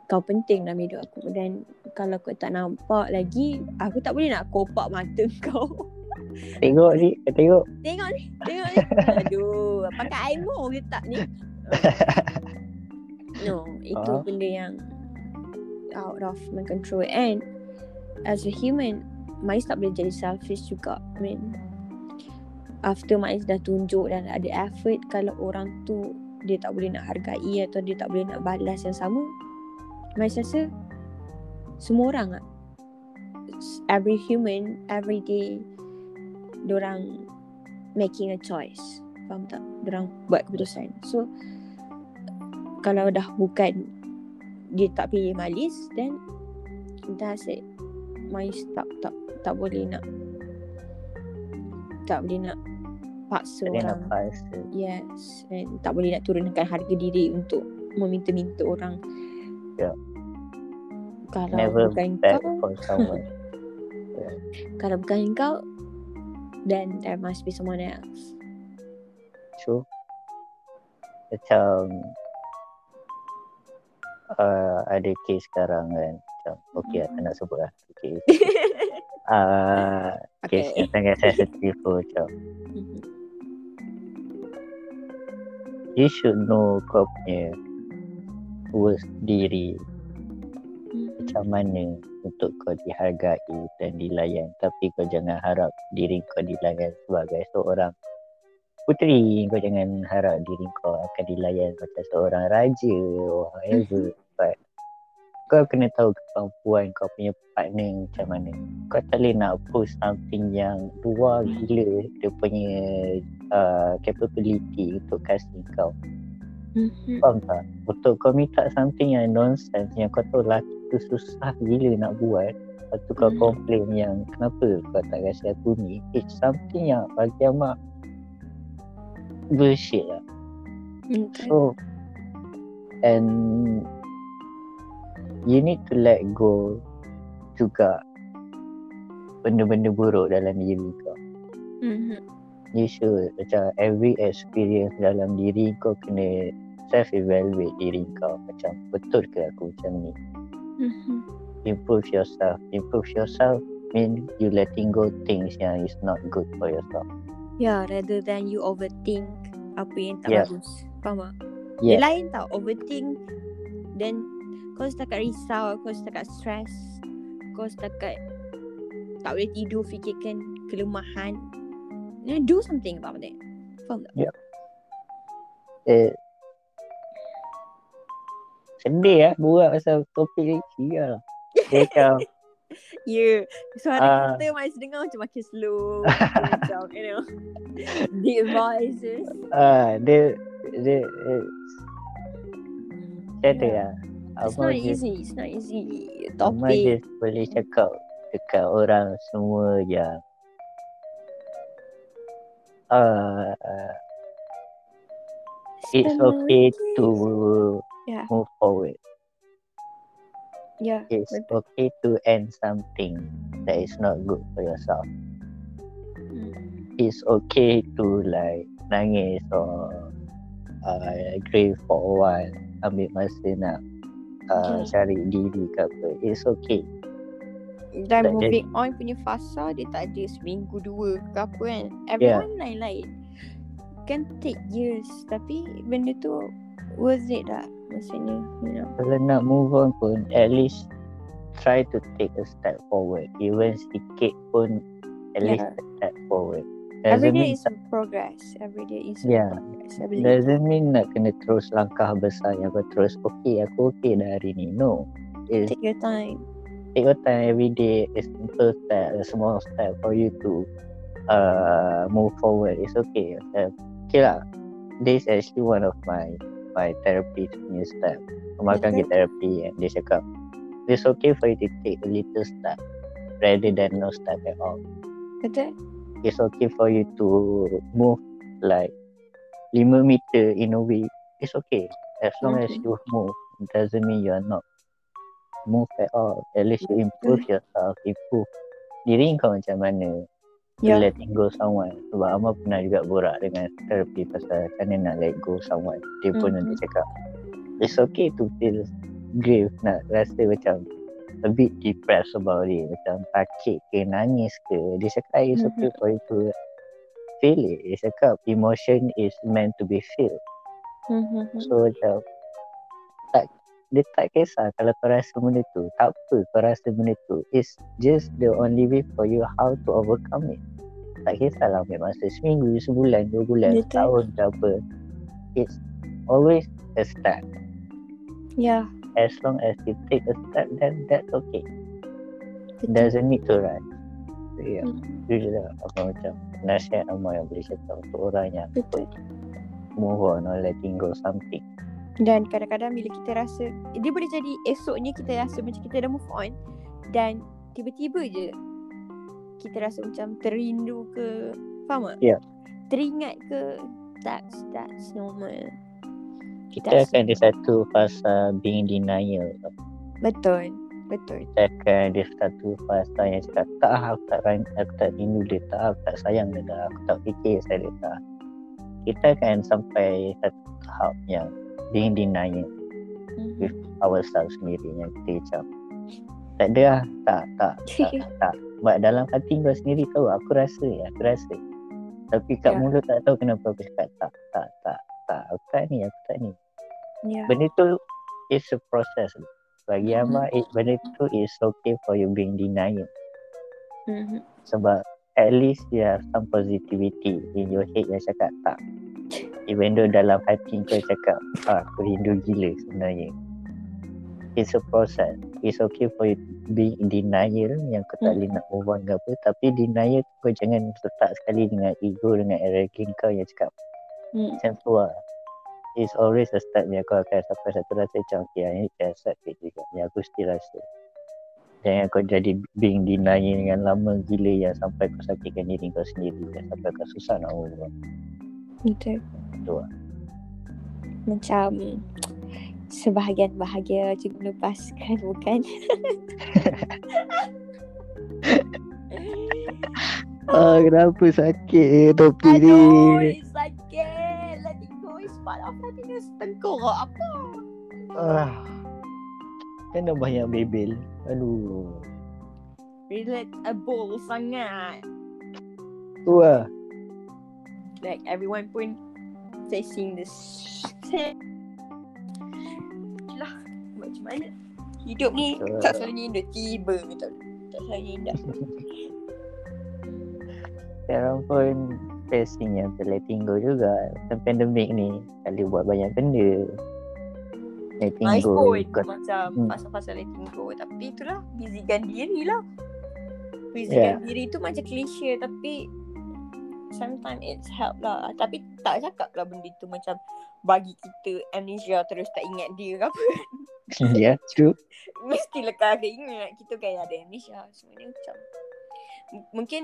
Kau penting dalam hidup aku. Dan Kalau kau tak nampak lagi Aku tak boleh nak kopak mata kau. Tengok ni, kau tengok. Tengok ni Tengok ni. Aduh Pakai aimo ke tak ni? No Itu Ah. benda yang Out of my control. And As a human Maiz tak boleh jadi selfish juga I mean After Maiz dah tunjuk Dan ada effort Kalau orang tu Dia tak boleh nak hargai Atau dia tak boleh nak balas yang sama Maiz rasa Semua orang lah Every human Every day Diorang Making a choice. Faham tak? Diorang buat keputusan. So Kalau dah bukan Dia tak pilih Malis Then That's it Maiz tak, tak, tak boleh nak Tak boleh nak Paksa Dia orang. nak paksa. Yes And tak boleh nak turunkan harga diri Untuk Meminta-minta orang Kalau Never bukan kau for someone. Kalau bukan kau Then there must be someone else True. Macam uh, ada kes sekarang kan. Macam okay tak nak sebut lah. Okay. Uh, kes Okay yang sangat sensitif tu macam Mhm. you should know kau punya worth diri. Mhm. macam mana untuk kau dihargai dan dilayan? Tapi kau jangan harap diri kau dilayan sebagai seorang puteri. Kau jangan harap diri kau akan dilayan macam seorang raja or whatever. But kau kena tahu kemampuan kau punya partner macam mana. Kau tak boleh nak post something yang luar gila dia punya uh, capability untuk kasih kau Mhm. Faham tak? Untuk kau minta something yang nonsense yang kau tahu lelaki tu susah gila nak buat Lepas tu kau Hmm. complain yang kenapa kau tak kasi aku ni It's something yang bagi amak bullshit lah Okay. So And You need to let go juga benda-benda buruk dalam diri kau Mhm. You should macam every experience dalam diri kau kena self evaluate diri kau macam betul ke aku macam ni Mhm. improve yourself improve yourself mean you letting go things yang is not good for yourself Yeah, rather than you overthink apa yang tak Yeah. bagus. Faham tak? Yeah. Dia lain tau, overthink. Then kau setakat risau, kau setakat stress, kau setakat tak boleh tidur fikirkan kelemahan. You know, do something about it. Faham tak? eh, sedih lah buat pasal topik ni Sial lah Dia macam Ya, yeah. suara Ah. kita masih dengar macam makin slow. macam, you know, deep voices. ah, dia dia eh, macam tu lah It's Abang not easy. It's not easy. Abang Topik. just boleh cakap dekat orang semua yang uh, uh, it's okay to Yeah. move forward. Yeah. It's betul. okay to end something that is not good for yourself. Hmm. It's okay to like nangis or uh, grieve for a while. Ambil masa nak uh, Yeah. cari diri ke apa. It's okay. Dan Tak moving on punya fasa dia tak ada seminggu dua ke apa kan. Yeah. Everyone lain-lain. Can take years tapi benda tu worth it tak maksudnya you know. Kalau nak move on pun at least try to take a step forward. Even sikit pun at least Yeah. a step forward. Every Doesn't day mean is a progress. Every day is a Yeah. progress. Doesn't mean nak kena terus langkah besar yang kau terus okay aku okay dah hari ni. No. It's Take your time. take your time every day a simple step, a small step for you to uh move forward. It's okay. Uh, okay lah. This is actually one of my my therapy punya step. Kemakan Betul. ke therapy and dia cakap it's okay for you to take a little step rather than no step at all. Betul? It's okay for you to move like 5 meter in a way. It's okay. As long as Mhm. you move, it doesn't mean you're not move at all. At least you improve yourself, improve diri kau macam mana. Yeah. Letting go someone. Sebab Amar pernah juga borak dengan terapi pasal mana nak let go someone. Dia pun Mhm. nanti cakap, it's okay to feel grief, nak rasa macam a bit depressed about it. Macam sakit ke, nangis ke. Dia cakap, it's okay Mhm. for you to feel it. Dia cakap, emotion is meant to be feel. Mhm. So macam dia tak kisah kalau kau rasa benda tu. Tak apa kau rasa benda tu. It's just the only way for you how to overcome it. Tak kisahlah ambil masa seminggu, sebulan, dua bulan, Betul. setahun ke apa. It's always a start. Ya. As long as you take a step then that's okay. Betul. Doesn't need to rush. So, yeah. Hmm. Itu je lah apa macam nasihat Amar yang boleh cakap untuk orang yang Betul. move on or letting go something. Dan kadang-kadang bila kita rasa Dia boleh jadi esoknya kita rasa macam kita dah move on Dan tiba-tiba je Kita rasa macam terindu ke Faham tak? Ya. Teringat ke That's, that's normal Kita That's- akan ada satu fasa being denial. Betul Betul Kita akan ada satu fasa yang cakap tak aku tak aku tak rindu dia tak aku tak sayang dia tak aku tak fikir saya dia tak. Kita akan sampai satu tahap yang being denial Mhm. ourselves sendiri yang kita macam tak ada lah tak tak tak tak. Sebab dalam hati kau sendiri tahu aku rasa ya aku rasa. Tapi kat Ya. mulut tak tahu kenapa aku cakap tak tak tak tak. Aku tak ni aku tak ni. Ya. Benda tu is a process. Bagi Mhm. Amar it, benda tu is okay for you being denial. Mhm. sebab at least you have some positivity in your head yang cakap tak even though dalam hati kau cakap ah, aku rindu gila sebenarnya. It's a process. It's okay for you being in denial yang kau tak boleh nak move on ke apa. Tapi denial kau jangan letak sekali dengan ego dengan arrogant kau yang cakap. Hmm. macam tu lah. It's always a start yang kau akan sampai satu rasa macam okay I need to accept it juga. Yang aku still rasa. Jangan kau jadi being denial dengan lama gila yang sampai kau sakitkan diri kau sendiri dan sampai kau susah nak move on. Betul Tu lah. Macam Sebahagian bahagia juga melepaskan bukan Ah, kenapa sakit topi Aduh sakit Letting go is part of happiness Tengkorak apa Ah. Kan dah banyak bebel. Aduh. Relatable sangat Tu lah. Like everyone pun Facing same Lah Macam mana Hidup ni Betul. Tak selalu indah Tiba betul Tak selalu indah Sekarang pun facing yang letting go juga. Macam pandemik ni. Kali buat banyak benda. Letting go. Kau, Macam Hmm. fasa-fasa letting go Tapi itulah Busykan diri lah Busykan Yeah. diri tu macam klise Tapi Sometimes it's help lah. Tapi tak cakap lah benda tu macam Bagi kita amnesia terus tak ingat dia ke apa. Ya, true. Mestilah kan ada ingat Kita kan ada amnesia. Sebenarnya macam M- Mungkin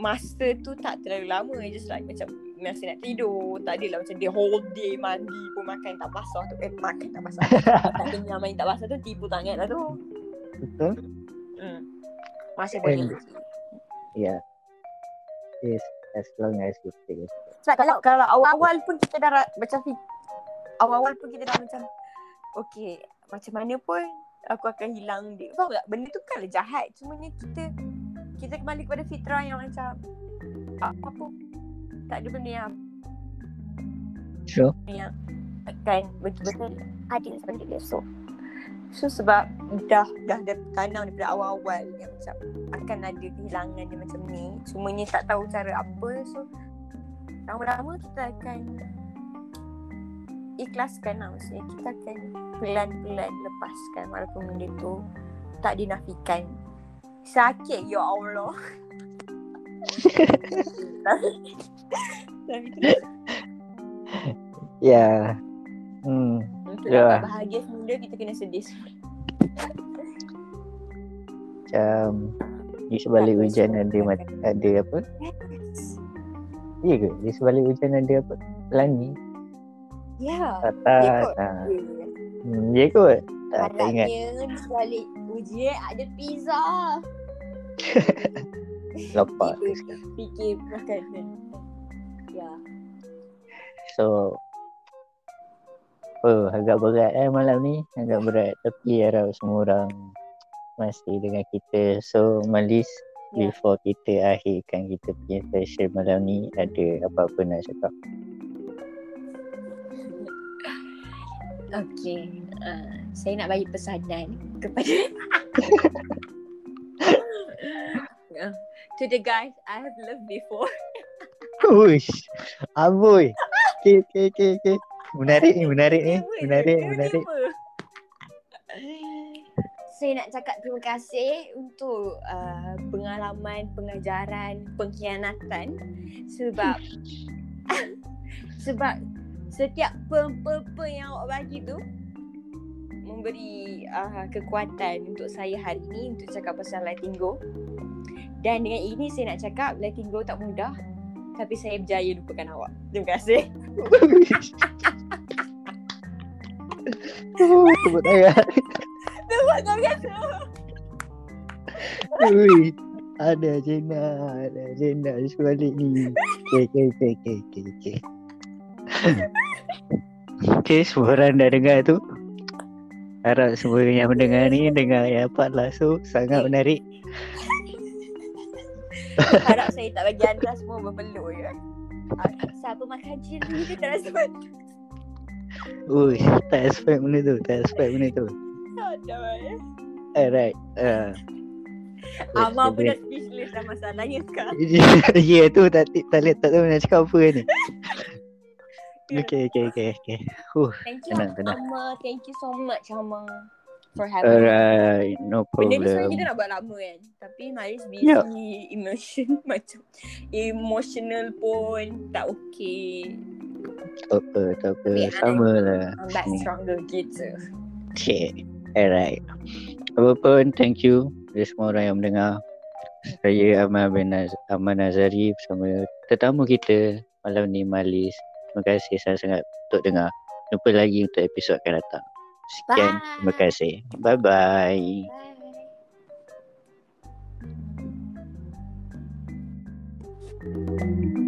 Masa tu tak terlalu lama. Just like macam Masa nak tidur. Tak adalah macam Dia whole day mandi pun Makan tak basah tu. Eh makan tak basah. Tak kenyang main tak basah tu Tipu tangan lah tu. Betul? hmm. Masih boleh. Ya. Yes, as long as. Sebab kalau kalau awal-awal pun kita dah macam awal-awal pun kita dah macam okay macam mana pun aku akan hilang dia. Faham tak? Benda tu kan jahat. Cumanya kita kita kembali kepada fitrah yang macam apa pun tak ada benda yang Sure. yang akan betul-betul ada sebenarnya dia. So So sebab dah dah dah tanam daripada awal-awal yang macam akan ada kehilangan dia macam ni. Cumanya tak tahu cara apa. So lama-lama kita akan ikhlaskan lah maksudnya kita akan pelan-pelan lepaskan walaupun benda tu tak dinafikan sakit ya Allah Ya. Hmm. Untuk Ya. dapat bahagia semula kita kena sedih Macam di sebalik Tak, hujan ada mat- akan- ada apa? Ya ke? Di sebalik hujan ada apa? Pelangi. ya Atas. Ya kot. Ha. Ya. Hmm, ya kot. Tak, tak ingat. Di sebalik ujian ada pizza. Lapar. Fikir, fikir makanan. Ya. So Oh agak berat eh malam ni Agak berat Tapi harap semua orang Masih dengan kita So Malis Ya. Before kita akhirkan kita punya session malam ni Ada apa-apa nak cakap Okay. Uh, saya nak bagi pesanan kepada uh, to the guys I have loved before. Uish Aboy Okay okay okay, okay. Menarik ni menarik ni Menarik menarik. Saya nak cakap terima kasih untuk uh, pengalaman, pengajaran, pengkhianatan sebab sebab setiap pe-pe-pe yang awak bagi tu memberi uh, kekuatan untuk saya hari ni untuk cakap pasal letting go. Dan dengan ini saya nak cakap letting go tak mudah tapi saya berjaya lupakan awak. Terima kasih. Oh, Tepuk tangan Terima kasih. Ui, ada Jena, ada Jena di sebalik ni. Okay, okay, okay, okay, okay, okay. okay, semua orang dah dengar tu. Harap semua yang mendengar ni dengar yang dapat lah. So, sangat menarik. Harap saya tak bagi anda semua berpeluh ya. Ah, Siapa makan cili dia tak rasa makan. Ui, tak expect benda tu, tak expect benda tu. Ada. Alright. Uh, Amar pun dah speechless dah masalahnya sekarang. Ya tu tak tak lihat tak tahu nak cakap apa ni. Okay, okay, okay, okay. Huh, Thank you tenang, tenang. Amar. Thank you so much Amar. For having. Alright, no Benda ni sebenarnya problem. kita nak buat lama kan Tapi Maris busy Ya. emotion macam Emotional pun tak okay Tak apa, tak apa. Tapi Sama lah. I'm back Hmm. stronger gitu Okay. Alright. Apa pun, thank you kepada semua orang yang mendengar. Saya Amal bin Naz- Amal Nazari bersama tetamu kita malam ni Malis. Terima kasih sangat-sangat untuk dengar. Jumpa lagi untuk episod akan datang. Sekian. Bye. Terima kasih. Bye-bye. Bye